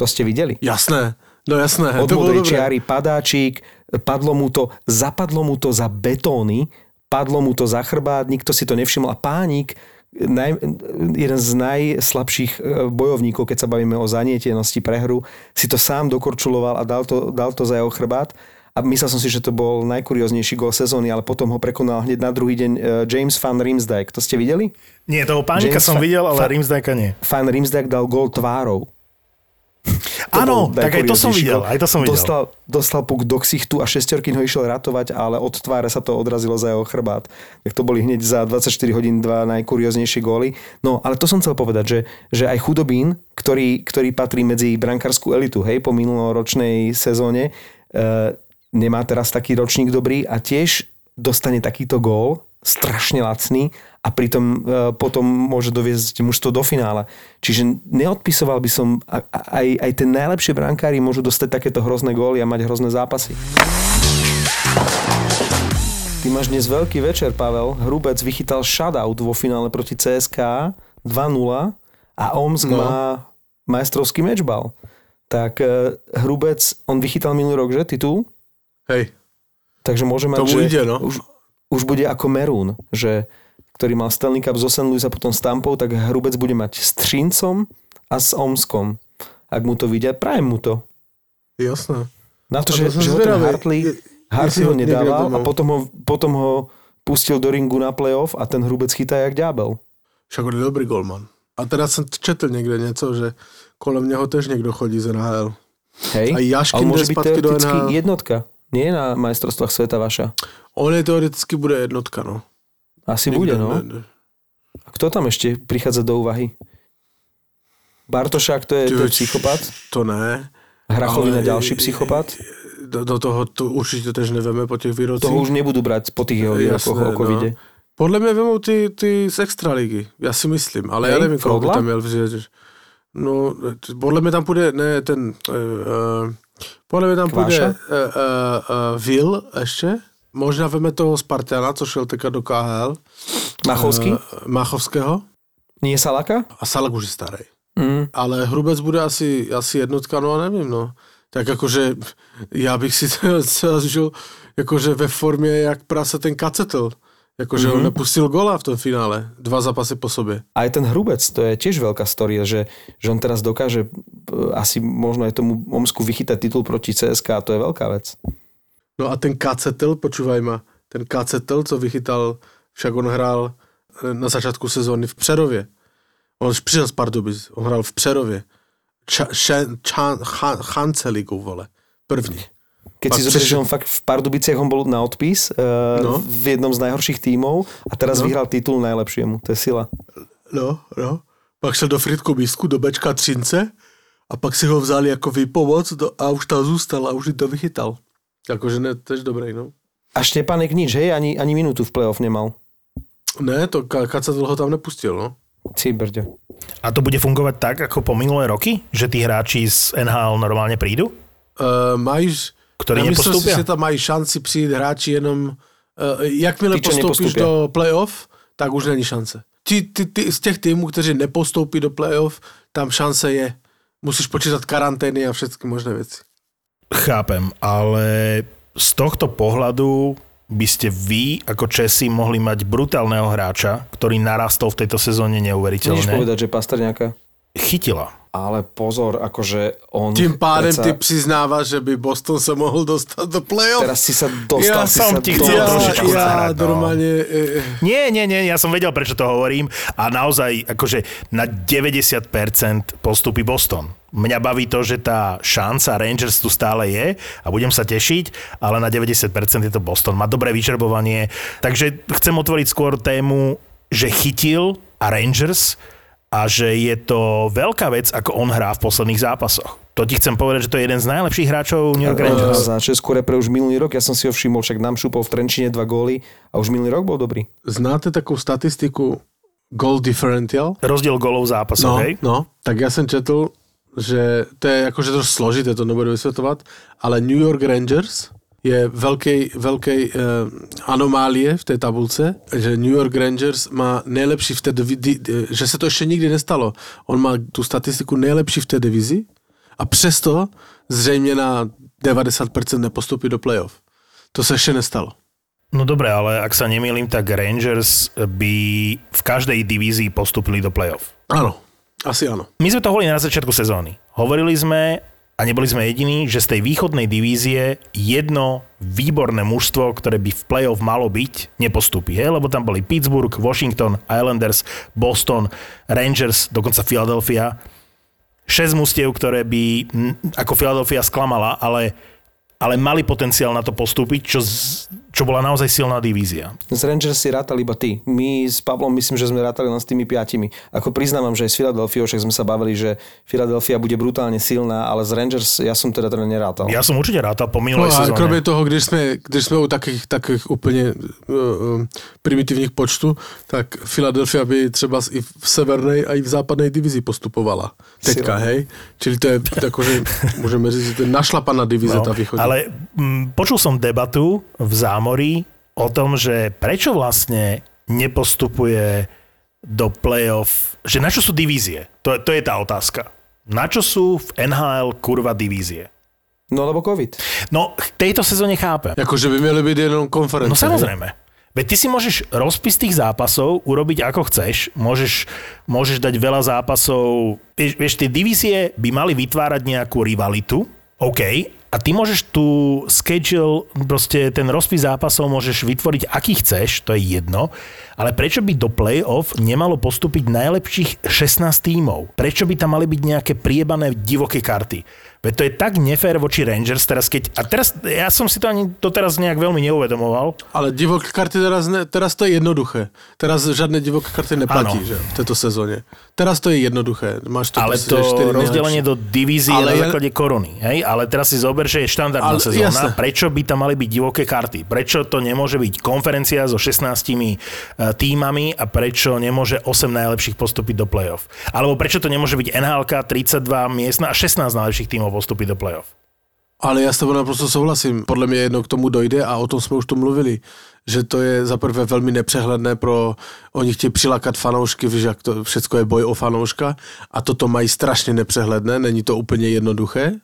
To ste videli?
Jasné. No jasné.
Od modrej čiary padáčik, padlo mu to, zapadlo mu to za betóny, padlo mu to za chrbát, nikto si to nevšimol a pánik naj, jeden z najslabších e, bojovníkov, keď sa bavíme o zanietenosti prehru, si to sám dokorčuloval a dal to, dal to za jeho chrbát. A myslel som si, že to bol najkurióznejší gol sezóny, ale potom ho prekonal hneď na druhý deň e, James Van Rimsdijk. To ste videli?
Nie, toho pánika James som videl, ale Rimsdijka nie.
Van Rimsdijk dal gol tvárou.
Áno, tak aj to som videl. Aj to som videl.
Dostal, dostal puk do ksichtu a šestorkin ho išiel ratovať, ale od tváre sa to odrazilo za jeho chrbát. Tak to boli hneď za 24 hodín dva najkurióznejšie góly. No, ale to som chcel povedať, že, že aj Chudobín, ktorý, ktorý patrí medzi brankárskú elitu, hej, po minuloročnej sezóne, e, nemá teraz taký ročník dobrý a tiež dostane takýto gól, strašne lacný a pritom e, potom môže doviezť mužstvo do finále. Čiže neodpisoval by som, aj, aj ten najlepšie brankári môžu dostať takéto hrozné góly a mať hrozné zápasy. Ty máš dnes veľký večer, Pavel. Hrubec vychytal shutout vo finále proti CSK 2-0 a Omsk no. má majstrovský mečbal. Tak e, Hrubec, on vychytal minulý rok, že, titul?
Hej.
Takže môže mať,
Tomu že ide, no.
už, už bude ako Merún, že ktorý mal Stanley Cup zo St. Louis a potom s Tampou, tak Hrubec bude mať s Třincom a s Omskom. Ak mu to vidia, prajem mu to.
Jasné.
Na to, že, že ho ten Hartley, Hartley ho nedával a potom ho, potom ho pustil do ringu na playoff a ten Hrubec chytá jak ďábel.
Však on je dobrý golman. A teraz som četl niekde něco, že kolem neho tež niekto chodí z NHL.
Hej,
a Jaškin ale môže byť teoreticky
jednotka. Nie na majstrovstvách sveta vaša.
On je teoreticky bude jednotka, no.
Asi Nikde, bude, no. Ne, ne. A kto tam ešte prichádza do úvahy? Bartošák, to je, to je psychopat?
To ne.
Hrachovina ďalší psychopat?
Do, do toho to určite tež nevieme po tých výrocích.
Toho už nebudú brať po tých jeho výrokoch o covide. No.
Podľa mňa vemú ty, ty z extraligy. Ja si myslím, ale Hej, ja neviem, koho by tam měl vzít. No, podľa mňa tam pôjde, ne, ten, uh, podľa mňa tam pôjde uh, uh, uh, Will ešte, Možná veme toho Spartana, co šel teďka do KHL.
Machovský? Uh,
Machovského.
Nie Salaka?
A Salak už je starý. Mm. Ale Hrubec bude asi, asi jednotka, no a nevím, no. Tak jakože, já bych si to žil jakože ve formě jak prasa ten Kacetl. Jakože mm-hmm. on mhm. nepustil gola v tom finále. Dva zápasy po sobě.
Aj ten Hrubec, to je tiež veľká storia, že, že on teraz dokáže e, asi možno aj tomu Omsku vychytať titul proti CSK a to je veľká vec.
No a ten Kacetel, počúvaj ma, ten Kacetel, co vychytal, však on hrál eh, na začátku sezóny v Přerově. On přišel z Pardubic, on hrál v Přerově. Chanceligu, vole. První.
Keď Pak si zoberieš, že on fakt v Pardubiciach on bol na odpis uh, no. v jednom z najhorších tímov a teraz no. vyhral titul najlepšiemu. To je sila.
No, no. Pak šel do Fritku Bisku, do Bečka Třince a pak si ho vzali jako výpomoc a už tam zůstal a už to vychytal. Akože ne, tež dobrej, no.
A Štepanek nič, hej? Ani, ani minútu v play-off nemal.
Ne, to Kaca dlho tam nepustil, no.
Si brďo.
A to bude fungovať tak, ako po minulé roky? Že tí hráči z NHL normálne prídu?
Uh, mají, ktorí ja nepostúpia? Myslím si, že tam mají šanci přijít hráči jenom... Uh, jakmile Tí, postupíš do playoff, tak už není šance. Ty, ty, ty, z těch týmů, kteří nepostoupí do playoff, tam šance je. Musíš počítať karantény a všetky možné veci.
Chápem, ale z tohto pohľadu by ste vy ako Česi mohli mať brutálneho hráča, ktorý narastol v tejto sezóne neuveriteľne.
Môžeš povedať, že Pastrňáka?
Chytila.
Ale pozor, akože on...
Tým pádem
predsa-
ty přiznávaš, že by Boston sa mohol dostať do play-off?
Teraz si sa dostal,
Ja
si
som
sa
ti chcel
ja,
trošičku
ja
zahrať, no.
normálne... E,
Nie, nie, nie, ja som vedel, prečo to hovorím a naozaj akože na 90% postupí Boston. Mňa baví to, že tá šanca Rangers tu stále je a budem sa tešiť, ale na 90% je to Boston. Má dobré vyčerbovanie, takže chcem otvoriť skôr tému, že chytil a Rangers a že je to veľká vec, ako on hrá v posledných zápasoch. To ti chcem povedať, že to je jeden z najlepších hráčov New York
Eh,
Rangers.
Za Českú repre už minulý rok, ja som si ho všimol, však nám šupol v Trenčine dva góly a už minulý rok bol dobrý.
znáte takú statistiku goal differential?
Rozdiel golov zápasov,
No,
hej?
no, tak ja som četl, že to je akože to složité, to nebudu vysvetľovať, ale New York Rangers je veľkej, veľkej e, anomálie v tej tabulce, že New York Rangers má nejlepší v té divi, že se to ještě nikdy nestalo. On má tu statistiku nejlepší v té divizi a přesto zřejmě na 90% nepostupí do playoff. To se ještě nestalo.
No dobre, ale ak sa nemýlim, tak Rangers by v každej divízii postupili do playoff.
Áno, asi áno.
My sme to hovorili na začiatku sezóny. Hovorili sme, a neboli sme jediní, že z tej východnej divízie jedno výborné mužstvo, ktoré by v playoff malo byť, nepostupí. Hej? Lebo tam boli Pittsburgh, Washington, Islanders, Boston, Rangers, dokonca Philadelphia. Šesť mustiev, ktoré by ako Philadelphia sklamala, ale, ale mali potenciál na to postúpiť, čo, z, čo bola naozaj silná divízia.
Z Rangers si rátal iba ty. My s Pavlom myslím, že sme rátali len s tými piatimi. Ako priznávam, že aj s Philadelphia, však sme sa bavili, že Philadelphia bude brutálne silná, ale z Rangers ja som teda teda nerátal.
Ja som určite rátal po
No
minulej
a
sezóne.
kromě toho, když jsme, když jsme u takých, takých úplně uh, uh, primitivních počtů, tak Philadelphia by třeba i v severnej a i v západnej divizi postupovala. Teďka,
Sila.
hej? Čili to je akože, môžeme říct, že to je našlapaná divize, no, tá východná.
ale m, počul som debatu v zámorí o tom, že prečo vlastne nepostupuje do playoff, že na čo sú divízie? To, to je tá otázka. Na čo sú v NHL kurva divízie?
No lebo COVID.
No, v tejto sezóne chápem.
Akože by mali byť jenom konference.
No samozrejme. Veď ty si môžeš rozpis tých zápasov urobiť ako chceš, môžeš, môžeš dať veľa zápasov, vieš, vieš, tie divízie by mali vytvárať nejakú rivalitu, OK, a ty môžeš tu schedule, proste ten rozpis zápasov môžeš vytvoriť aký chceš, to je jedno, ale prečo by do play-off nemalo postúpiť najlepších 16 tímov? Prečo by tam mali byť nejaké priebané divoké karty? Veď to je tak nefér voči Rangers teraz, keď... A teraz, ja som si to ani doteraz nejak veľmi neuvedomoval.
Ale divoké karty teraz, ne, teraz to je jednoduché. Teraz žiadne divoké karty neplatí že, v tejto sezóne. Teraz to je jednoduché. Máš to
Ale to rozdelenie do divízie
Ale
na
ja-
základe koruny. Hej? Ale teraz si zober, že je štandardná
Ale
sezóna.
jasné.
Prečo by tam mali byť divoké karty? Prečo to nemôže byť konferencia so 16 e, týmami a prečo nemôže 8 najlepších postúpiť do play-off? Alebo prečo to nemôže byť NHLK 32 miestna a 16 najlepších tímov postúpiť do play-off?
Ale já s tebou naprosto souhlasím. Podle mě jedno k tomu dojde a o tom jsme už tu mluvili, že to je za prvé velmi nepřehledné pro, oni chtějí přilákat fanoušky, víš, jak to všechno je boj o fanouška a toto mají strašně nepřehledné, není to úplně jednoduché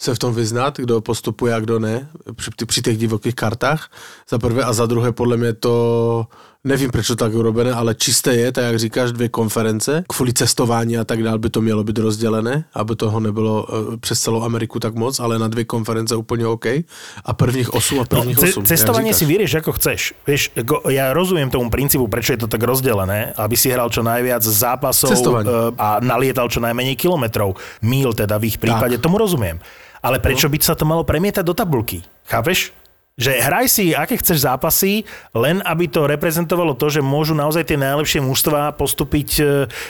se v tom vyznat, kdo postupuje a kdo ne při, při těch divokých kartách, za prvé a za druhé podle mě to nevím, proč to tak urobené, ale čisté je, tak jak říkáš, dvě konference, kvůli cestování a tak dále by to mělo být rozdělené, aby toho nebylo eh, přes celou Ameriku tak moc, ale na dvě konference úplně OK. A prvních 8 a
No,
prvních
ce-
8.
cestovanie si vyrieš ako chceš. Vieš, ja rozumiem tomu princípu, prečo je to tak rozdelené, aby si hral čo najviac zápasov
Cestovanie.
e, a nalietal čo najmenej kilometrov. Míl teda v ich prípade,
Tak.
tomu rozumiem. Ale prečo by sa to malo premietať do tabulky? Chápeš? Že hraj si, aké chceš zápasy, len aby to reprezentovalo to, že môžu naozaj tie najlepšie mužstva postúpiť. e,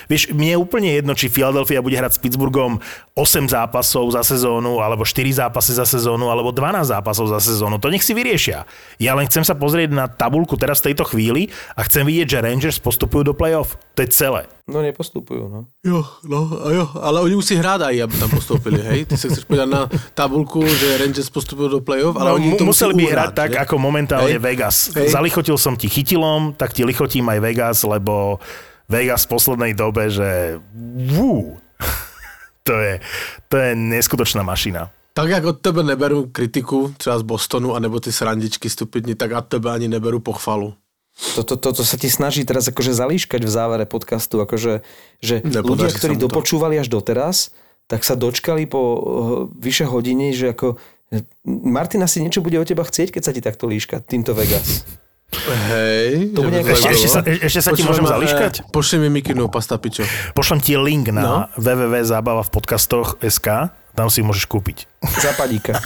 Vieš, mne je úplne jedno, či Philadelphia bude hrať s Pittsburghom 8 zápasov za sezónu, alebo 4 zápasy za sezónu, alebo 12 zápasov za sezónu. To nech si vyriešia. Ja len chcem sa pozrieť na tabulku teraz v tejto chvíli a chcem vidieť, že Rangers postupujú do playoff. To je celé.
No nepostupujú, no.
Jo, no, a jo, ale oni musí hrát aj, aby tam postoupili, hej? Ty sa chceš povedať na tabulku, že Rangers postupujú do play-off, ale
No,
oni to
museli by hrať tak,
že?
ako momentálne
Hej.
Vegas.
Hej.
Zalichotil som ti chytilom, tak ti lichotím aj Vegas, lebo Vegas v poslednej dobe, že vú, to je, to je neskutočná mašina.
Tak jak od tebe neberu kritiku, třeba z Bostonu, anebo ty srandičky stupidní, tak od tebe ani neberu pochvalu.
Toto to, to, to sa ti snaží teraz akože zalíškať v závere podcastu, akože, že ľudia, ktorí dopočúvali až doteraz, tak sa dočkali po uh, vyše hodine, že ako Martina si niečo bude o teba chcieť, keď sa ti takto líška, týmto Vegas.
Hej.
To bude ešte, ešte, sa, ešte sa ti môžem zališkať?
E, pošli mi mikinu pasta pičo.
Pošlem ti link na no? www.zábava v podcastoch SK, tam si môžeš kúpiť.
Zapadíka.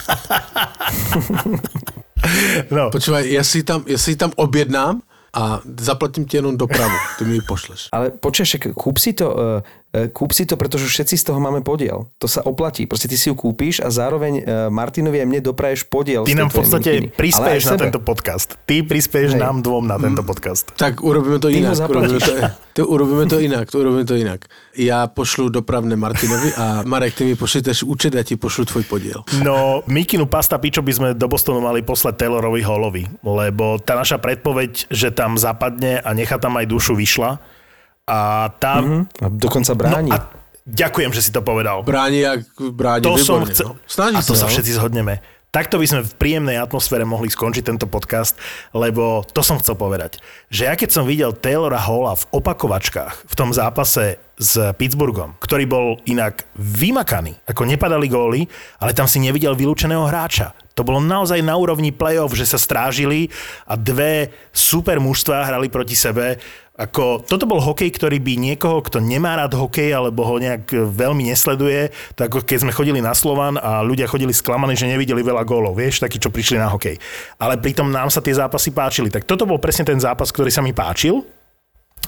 no. Počúvaj, ja si tam, ja si tam objednám a zaplatím ti jenom dopravu, ty mi ji pošleš.
Ale počuješ, kúp si to, uh, E, kúp si to, pretože všetci z toho máme podiel. To sa oplatí. Proste ty si ju kúpiš a zároveň e, Martinovi a mne dopraješ podiel.
Ty nám v podstate prispieš na tento podcast. Ty prispieš nám dvom na tento podcast.
Tak urobíme to ty inak. Urobíme to, to, urobíme to inak. To urobíme to inak. Ja pošlu dopravne Martinovi a Marek, ty mi pošleš účet a ti pošlu tvoj podiel.
No, Mikinu pasta pičo by sme do Bostonu mali poslať Taylorovi Hallovi, lebo tá naša predpoveď, že tam zapadne a nechá tam aj dušu, vyšla a tá... Mm-hmm.
A dokonca bráni. No a
ďakujem, že si to povedal.
Bráni, ak bráni
to som chcel... no. A to sa, no. všetci zhodneme. Takto by sme v príjemnej atmosfére mohli skončiť tento podcast, lebo to som chcel povedať. Že ja keď som videl Taylora Halla v opakovačkách v tom zápase s Pittsburghom, ktorý bol inak vymakaný, ako nepadali góly, ale tam si nevidel vylúčeného hráča. To bolo naozaj na úrovni play-off, že sa strážili a dve super mužstvá hrali proti sebe ako, toto bol hokej, ktorý by niekoho, kto nemá rád hokej alebo ho nejak veľmi nesleduje, tak keď sme chodili na Slovan a ľudia chodili sklamaní, že nevideli veľa gólov, vieš, takí, čo prišli na hokej. Ale pritom nám sa tie zápasy páčili. Tak toto bol presne ten zápas, ktorý sa mi páčil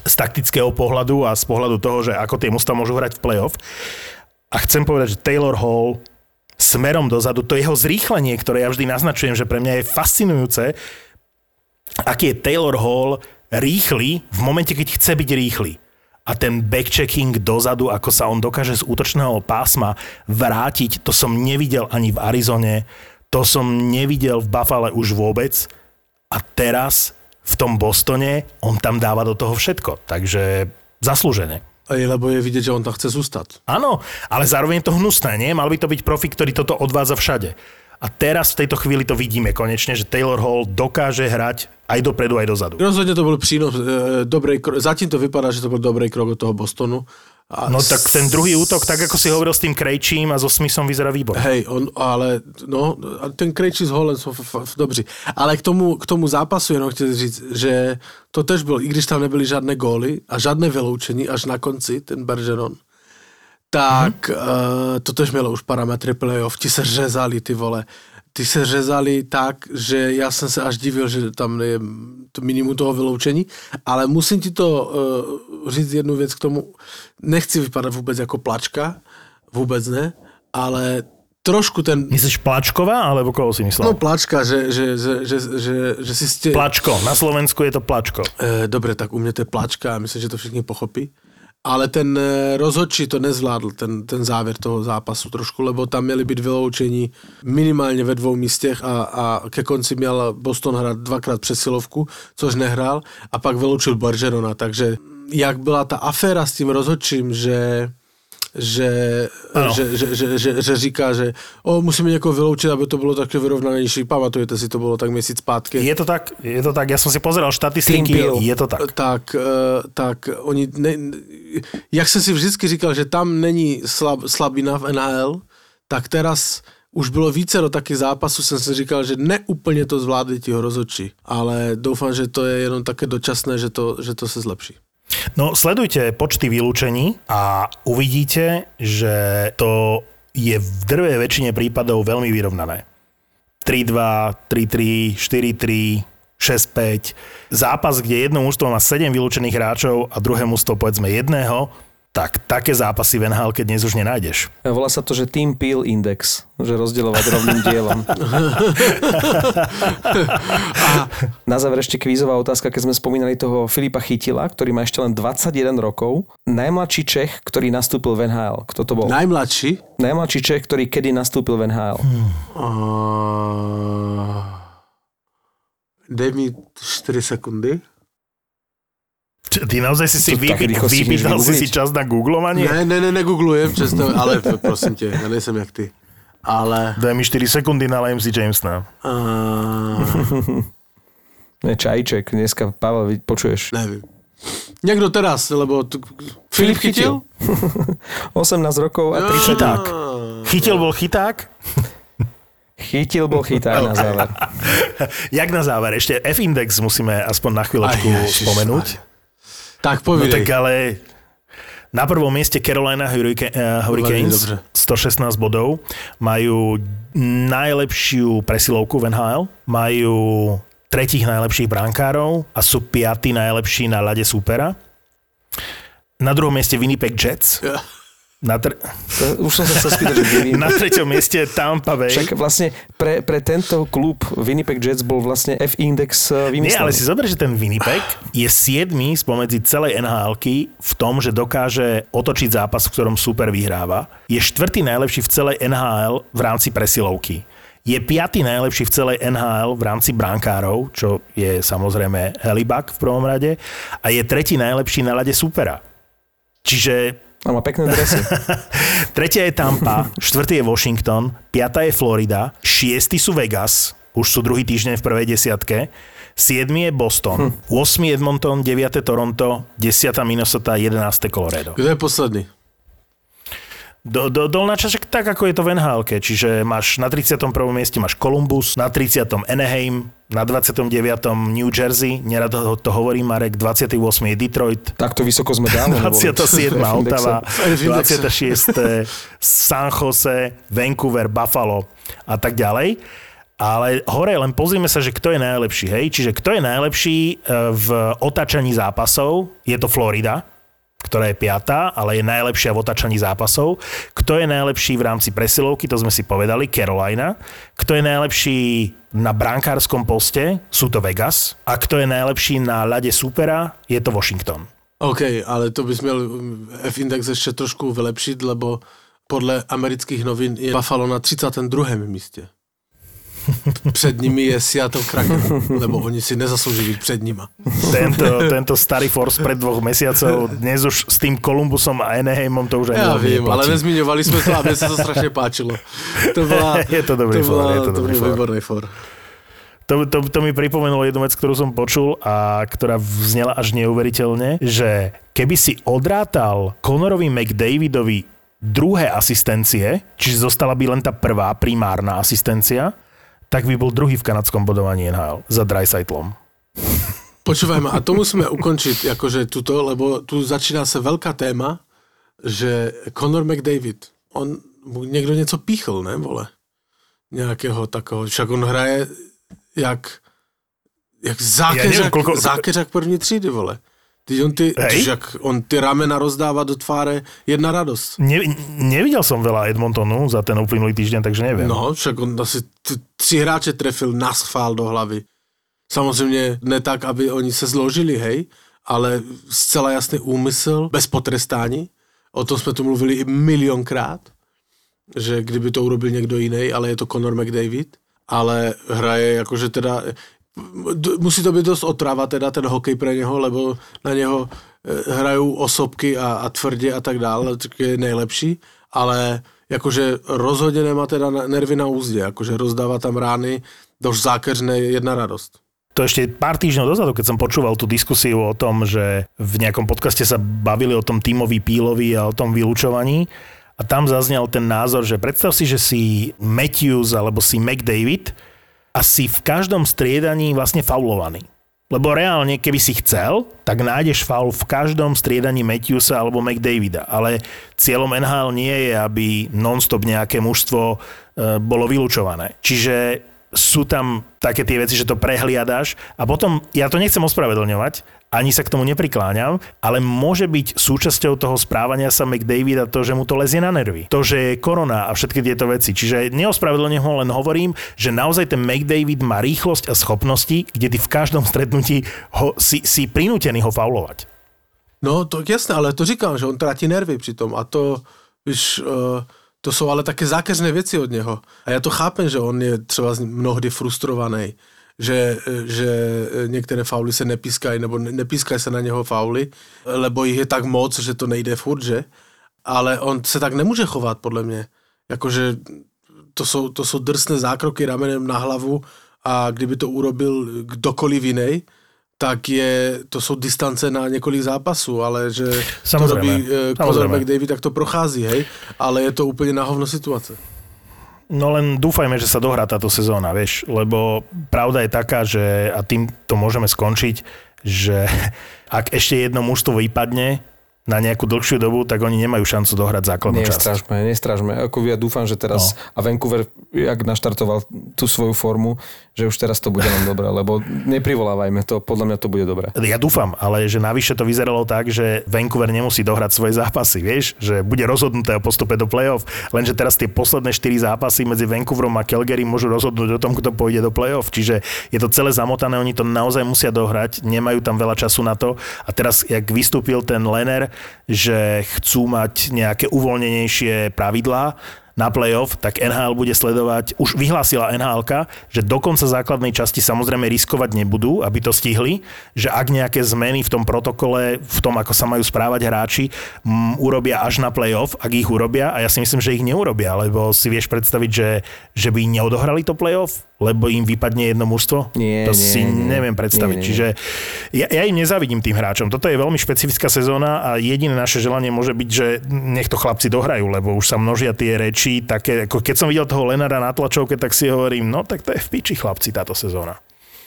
z taktického pohľadu a z pohľadu toho, že ako tie musta môžu hrať v play-off. A chcem povedať, že Taylor Hall smerom dozadu, to jeho zrýchlenie, ktoré ja vždy naznačujem, že pre mňa je fascinujúce, aký je Taylor Hall rýchly v momente, keď chce byť rýchly. A ten backchecking dozadu, ako sa on dokáže z útočného pásma vrátiť, to som nevidel ani v Arizone, to som nevidel v Buffale už vôbec. A teraz v tom Bostone on tam dáva do toho všetko. Takže zaslúžené.
Aj lebo je vidieť, že on tam chce zústať.
Áno, ale zároveň je to hnusné, nie? Mal by to byť profi, ktorý toto odvádza všade. A teraz v tejto chvíli to vidíme konečne, že Taylor Hall dokáže hrať aj dopredu, aj dozadu.
Rozhodne to bol prínos, e, dobrej, zatím to vypadá, že to bol dobrý krok od toho Bostonu.
A no tak ten druhý útok, tak ako si hovoril s tým Krejčím a so Smithom vyzerá výborne.
Hej, on, ale no, ten Krejčí s Holland sú dobří. Ale k tomu, k tomu zápasu jenom chtěl říct, že to tež bylo, i když tam nebyly žádné góly a žádné vyloučení až na konci, ten Bergeron, tak hmm. uh, to mělo už parametry playoff, ti se řezali ty vole, ty se řezali tak, že já jsem se až divil, že tam je to minimum toho vyloučení, ale musím ti to uh, říct jednu věc k tomu, nechci vypadat vůbec jako plačka, vůbec ne, ale trošku ten...
Myslíš Plačková, alebo koho si myslel?
No Plačka, že, že, že, že, že, že si ste...
Plačko, na Slovensku je to Plačko.
E, dobre, tak u mňa to je Plačka. A myslím, že to všichni pochopí ale ten eh, rozhodčí to nezvládl, ten, ten závěr toho zápasu trošku, lebo tam měli být vyloučení minimálně ve dvou místech a, a ke konci měl Boston hrát dvakrát přesilovku, což nehrál a pak vyloučil Bargerona, takže jak byla ta aféra s tím rozhodčím, že že, že, že, že, že, že říká, že o, musíme někoho vyloučit, aby to bylo také vyrovnanější. Pamatujete si, to bylo tak měsíc zpátky.
Je to tak, je to tak, já jsem si pozeral štatistiky, je to tak.
Tak, eh, tak oni, ne, jak jsem si vždycky říkal, že tam není slab, slabina v NHL, tak teraz už bylo více do takých zápasů, jsem si říkal, že neúplně to zvládli ti rozhodčí, ale doufám, že to je jenom také dočasné, že to, že to se zlepší.
No sledujte počty vylúčení a uvidíte, že to je v drve väčšine prípadov veľmi vyrovnané. 3-2, 3-3, 4-3, 6-5. Zápas, kde jedno mužstvo má 7 vylúčených hráčov a druhé mužstvo povedzme jedného, tak také zápasy v NHL, keď dnes už nenájdeš.
Volá sa to, že Team Peel Index, že rozdielovať rovným dielom. A na záver ešte kvízová otázka, keď sme spomínali toho Filipa Chytila, ktorý má ešte len 21 rokov. Najmladší Čech, ktorý nastúpil v NHL. Kto to bol?
Najmladší?
Najmladší Čech, ktorý kedy nastúpil v NHL. Hmm.
Uh... Dej mi 4 sekundy.
Čo, ty naozaj si si
si
vypýtal si si čas na googlovanie?
Ne, ne, ne, negooglujem, přesto, ale prosím tě, já nejsem jak ty. Ale...
Daj mi 4 sekundy, nalajem si Jamesona.
Uh,
Ne, čajček, dneska, Pavel, počuješ.
nevím. Někdo teraz, lebo... T- Filip chytil?
18 rokov a 30
Chyták. Chytil bol chyták?
Chytil bol chyták na záver.
Jak na záver, ešte F-index musíme aspoň na chvíľočku
Aj, ježiš,
spomenúť.
Tak
No
povídej.
tak ale na prvom mieste Carolina eh, Hurricanes,
dobře.
116 bodov, majú najlepšiu presilovku v NHL, majú tretích najlepších brankárov a sú piatí najlepší na ľade súpera. Na druhom mieste Winnipeg Jets.
Ja.
Na, tr-
už som sa chcel spýtať, že
na treťom mieste Tampa Bay.
Však vlastne pre, pre tento klub Winnipeg Jets bol vlastne F-index eh,
Nie,
vymyslený.
ale si zober, že ten Winnipeg je siedmy spomedzi celej nhl v tom, že dokáže otočiť zápas, v ktorom super vyhráva. Je štvrtý najlepší v celej NHL v rámci presilovky. Je piatý najlepší v celej NHL v rámci brankárov, čo je samozrejme Helibak v prvom rade. A je tretí najlepší na lade supera. Čiže
A má pekné dresy.
Tretia je Tampa, štvrtý je Washington, piatá je Florida, šiestý sú Vegas, už sú druhý týždeň v prvej desiatke, siedmy je Boston, 8. Edmonton, 9. Toronto, 10. Minnesota, 11. Colorado.
Kdo je posledný?
Do, do, dolná časť, tak ako je to v nhl čiže máš na 31. mieste máš Columbus, na 30. Anaheim, na 29. New Jersey, nerad to, to hovorím, Marek, 28. je Detroit,
Takto vysoko sme dávno neboli.
27.
v
Ottawa,
F-indexe.
26. San Jose, Vancouver, Buffalo a tak ďalej. Ale hore len pozrime sa, že kto je najlepší. Hej? Čiže kto je najlepší e, v otáčaní zápasov? Je to Florida, ktorá je piatá, ale je najlepšia v otáčaní zápasov. Kto je najlepší v rámci presilovky? To sme si povedali, Carolina. Kto je najlepší na brankárskom poste? Sú to Vegas. A kto je najlepší na ľade supera? Je to Washington.
OK, ale to bys měl mm, F-index ještě trošku vylepšit, lebo podle amerických novin je Buffalo na 32. místě. Před nimi je Seattle Kraken, lebo oni si nezaslouží být před nima.
Tento, tento starý Force pred dvoch mesiacov, dnes už s tým Columbusom a Anaheimom to už
Já
veľmi
vím, ale nezmiňovali jsme to a mně se to strašně páčilo. To byla,
Je to dobrý
to,
for,
byla,
je to
to
dobrý for.
výborný for.
To, to, to mi pripomenulo jednu vec, ktorú som počul a ktorá vznela až neuveriteľne, že keby si odrátal Conorovi McDavidovi druhé asistencie, čiže zostala by len tá prvá primárna asistencia, tak by bol druhý v kanadskom bodovaní NHL za Dreisaitlom.
Počúvaj ma, a to musíme ukončiť, akože tuto, lebo tu začíná sa veľká téma, že Conor McDavid, on mu niekto něco píchl, ne, vole? Nějakého takového, však on hraje jak, jak zákeřak,
neviem, koľko-
zákeřak první třídy, vole. Ty, on, ty, však on ty ramena rozdává do tváre, jedna radost.
Ne, nevidel som veľa Edmontonu za ten uplynulý týždeň, takže neviem.
No, však on asi t- tři hráče trefil na schvál do hlavy. Samozřejmě ne tak, aby oni se zložili, hej, ale zcela jasný úmysl, bez potrestání. O tom jsme tu mluvili i milionkrát, že kdyby to urobil někdo jiný, ale je to Conor McDavid, ale hraje jakože teda, musí to být dost otrava teda ten hokej pre něho, lebo na něho eh, hrajou osobky a, a tvrdě a tak dále, tak je nejlepší, ale jakože rozhodně nemá teda nervy na úzdě, jakože rozdává tam rány, dož zákeřné jedna radost.
To ešte pár týždňov dozadu, keď som počúval tú diskusiu o tom, že v nejakom podcaste sa bavili o tom tímovi pílovi a o tom vylúčovaní a tam zaznel ten názor, že predstav si, že si Matthews alebo si McDavid a si v každom striedaní vlastne faulovaný. Lebo reálne, keby si chcel, tak nájdeš faul v každom striedaní Matthewsa alebo McDavida. Ale cieľom NHL nie je, aby non-stop nejaké mužstvo e, bolo vylúčované. Čiže sú tam také tie veci, že to prehliadaš a potom, ja to nechcem ospravedlňovať, ani sa k tomu neprikláňam, ale môže byť súčasťou toho správania sa McDavida to, že mu to lezie na nervy. To, že je korona a všetky tieto veci. Čiže neospravedlňujem ho, len hovorím, že naozaj ten McDavid má rýchlosť a schopnosti, kde ty v každom stretnutí ho, si, si prinútený ho faulovať.
No, to jasné, ale to říkám, že on tratí nervy přitom a to, víš, uh, to jsou ale také zákeřné věci od něho. A já to chápem, že on je třeba mnohdy frustrovaný, že, že některé fauly se nepískají, nebo nepískají se na něho fauly, lebo jich je tak moc, že to nejde furt, že? Ale on se tak nemůže chovat, podle mě. Jakože to jsou, to jsou drsné zákroky ramenem na hlavu a kdyby to urobil kdokoliv jiný, tak je, to jsou distance na několik zápasů, ale že
Samozrejme.
to robí Conor McDavid, tak to prochází, hej, ale je to úplně na hovno situace.
No len dúfajme, že sa dohrá táto sezóna, vieš, lebo pravda je taká, že, a tým to môžeme skončiť, že ak ešte jedno mužstvo vypadne, na nejakú dlhšiu dobu, tak oni nemajú šancu dohrať základnú časť.
Nestražme, nestražme. Ako ja dúfam, že teraz, no. a Vancouver, jak naštartoval tú svoju formu, že už teraz to bude len dobré, lebo neprivolávajme to, podľa mňa to bude dobré.
Ja dúfam, ale že navyše to vyzeralo tak, že Vancouver nemusí dohrať svoje zápasy, vieš, že bude rozhodnuté o postupe do play-off, lenže teraz tie posledné 4 zápasy medzi Vancouverom a Calgary môžu rozhodnúť o tom, kto pôjde do play-off, čiže je to celé zamotané, oni to naozaj musia dohrať, nemajú tam veľa času na to a teraz, jak vystúpil ten Lener, že chcú mať nejaké uvoľnenejšie pravidlá, na playoff, tak NHL bude sledovať, už vyhlásila NHL, že do konca základnej časti samozrejme riskovať nebudú, aby to stihli, že ak nejaké zmeny v tom protokole, v tom, ako sa majú správať hráči, m, urobia až na playoff, ak ich urobia, a ja si myslím, že ich neurobia, lebo si vieš predstaviť, že, že by neodohrali to playoff, lebo im vypadne jedno mužstvo?
Nie,
to
nie,
si
nie,
neviem predstaviť.
nie, nie.
Čiže ja, ja im nezávidím tým hráčom. Toto je veľmi špecifická sezóna a jediné naše želanie môže byť, že nech to chlapci dohrajú, lebo už sa množia tie reči. Také, ako keď som videl toho Lenara na tlačovke, tak si hovorím, no tak to je v piči chlapci táto sezóna.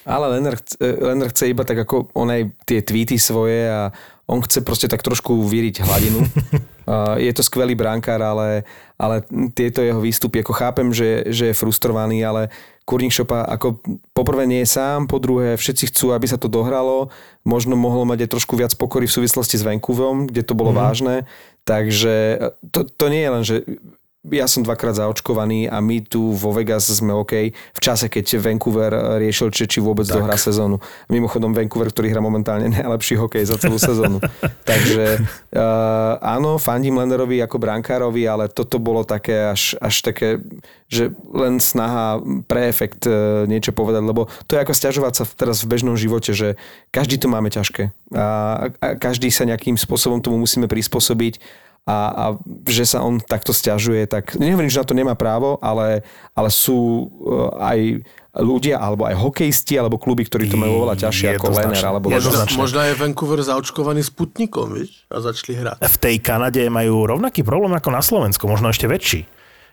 Ale Lenner chce, Lenner chce iba tak ako on aj tie tweety svoje a on chce proste tak trošku vyriť hladinu. Uh, je to skvelý brankár, ale, ale tieto jeho výstupy, ako chápem, že, že je frustrovaný, ale Kurník Šopa ako poprvé nie je sám, po druhé všetci chcú, aby sa to dohralo, možno mohlo mať aj trošku viac pokory v súvislosti s Vancouverom, kde to bolo mm. vážne, takže to, to nie je len, že ja som dvakrát zaočkovaný a my tu vo Vegas sme OK v čase, keď Vancouver riešil, či, či vôbec tak. dohrá sezónu. Mimochodom Vancouver, ktorý hrá momentálne najlepší hokej za celú sezónu. Takže uh, áno, fandím Lenderovi ako brankárovi, ale toto bolo také až, až také, že len snaha pre efekt uh, niečo povedať, lebo to je ako stiažovať sa teraz v bežnom živote, že každý to máme ťažké a, a každý sa nejakým spôsobom tomu musíme prispôsobiť a, a že sa on takto stiažuje, tak nehovorím, že na to nemá právo, ale, ale sú uh, aj ľudia, alebo aj hokejisti, alebo kluby, ktorí to majú oveľa ťažšie ako Lenner. Alebo
možno, možno je Vancouver zaočkovaný Sputnikom, vieš? A začali hrať.
V tej Kanade majú rovnaký problém ako na Slovensku, možno ešte väčší.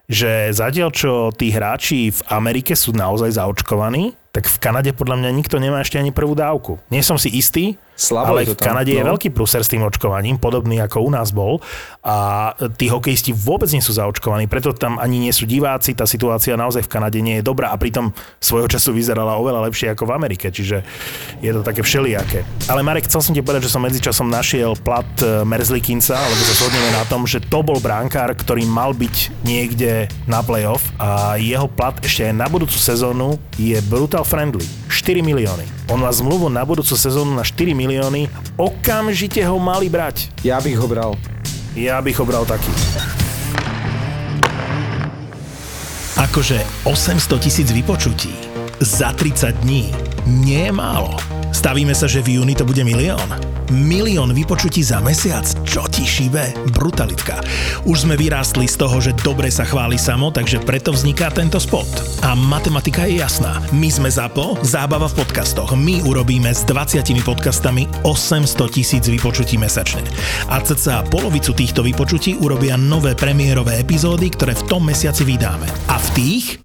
Že zatiaľ, čo tí hráči v Amerike sú naozaj zaočkovaní, tak v Kanade podľa mňa nikto nemá ešte ani prvú dávku. Nie som si istý,
Slabo
ale v Kanade
no.
je veľký prúser s tým očkovaním, podobný ako u nás bol. A tí hokejisti vôbec nie sú zaočkovaní, preto tam ani nie sú diváci. Tá situácia naozaj v Kanade nie je dobrá a pritom svojho času vyzerala oveľa lepšie ako v Amerike, čiže je to také všelijaké. Ale Marek, chcel som ti povedať, že som medzičasom našiel plat e, Merzlikinca, alebo sa zhodneme na tom, že to bol bránkár, ktorý mal byť niekde na playoff a jeho plat ešte aj na budúcu sezónu je brutal friendly. 4 milióny. On má zmluvu na budúcu sezónu na 4 milióny. Okamžite ho mali brať.
Ja bych ho bral.
Ja bych ho bral taký.
Akože 800 tisíc vypočutí za 30 dní nie je málo. Stavíme sa, že v júni to bude milión. Milión vypočutí za mesiac? Čo ti šíbe? Brutalitka. Už sme vyrástli z toho, že dobre sa chváli samo, takže preto vzniká tento spot. A matematika je jasná. My sme ZAPO, zábava v podcastoch. My urobíme s 20 podcastami 800 tisíc vypočutí mesačne. A cca polovicu týchto vypočutí urobia nové premiérové epizódy, ktoré v tom mesiaci vydáme. A v tých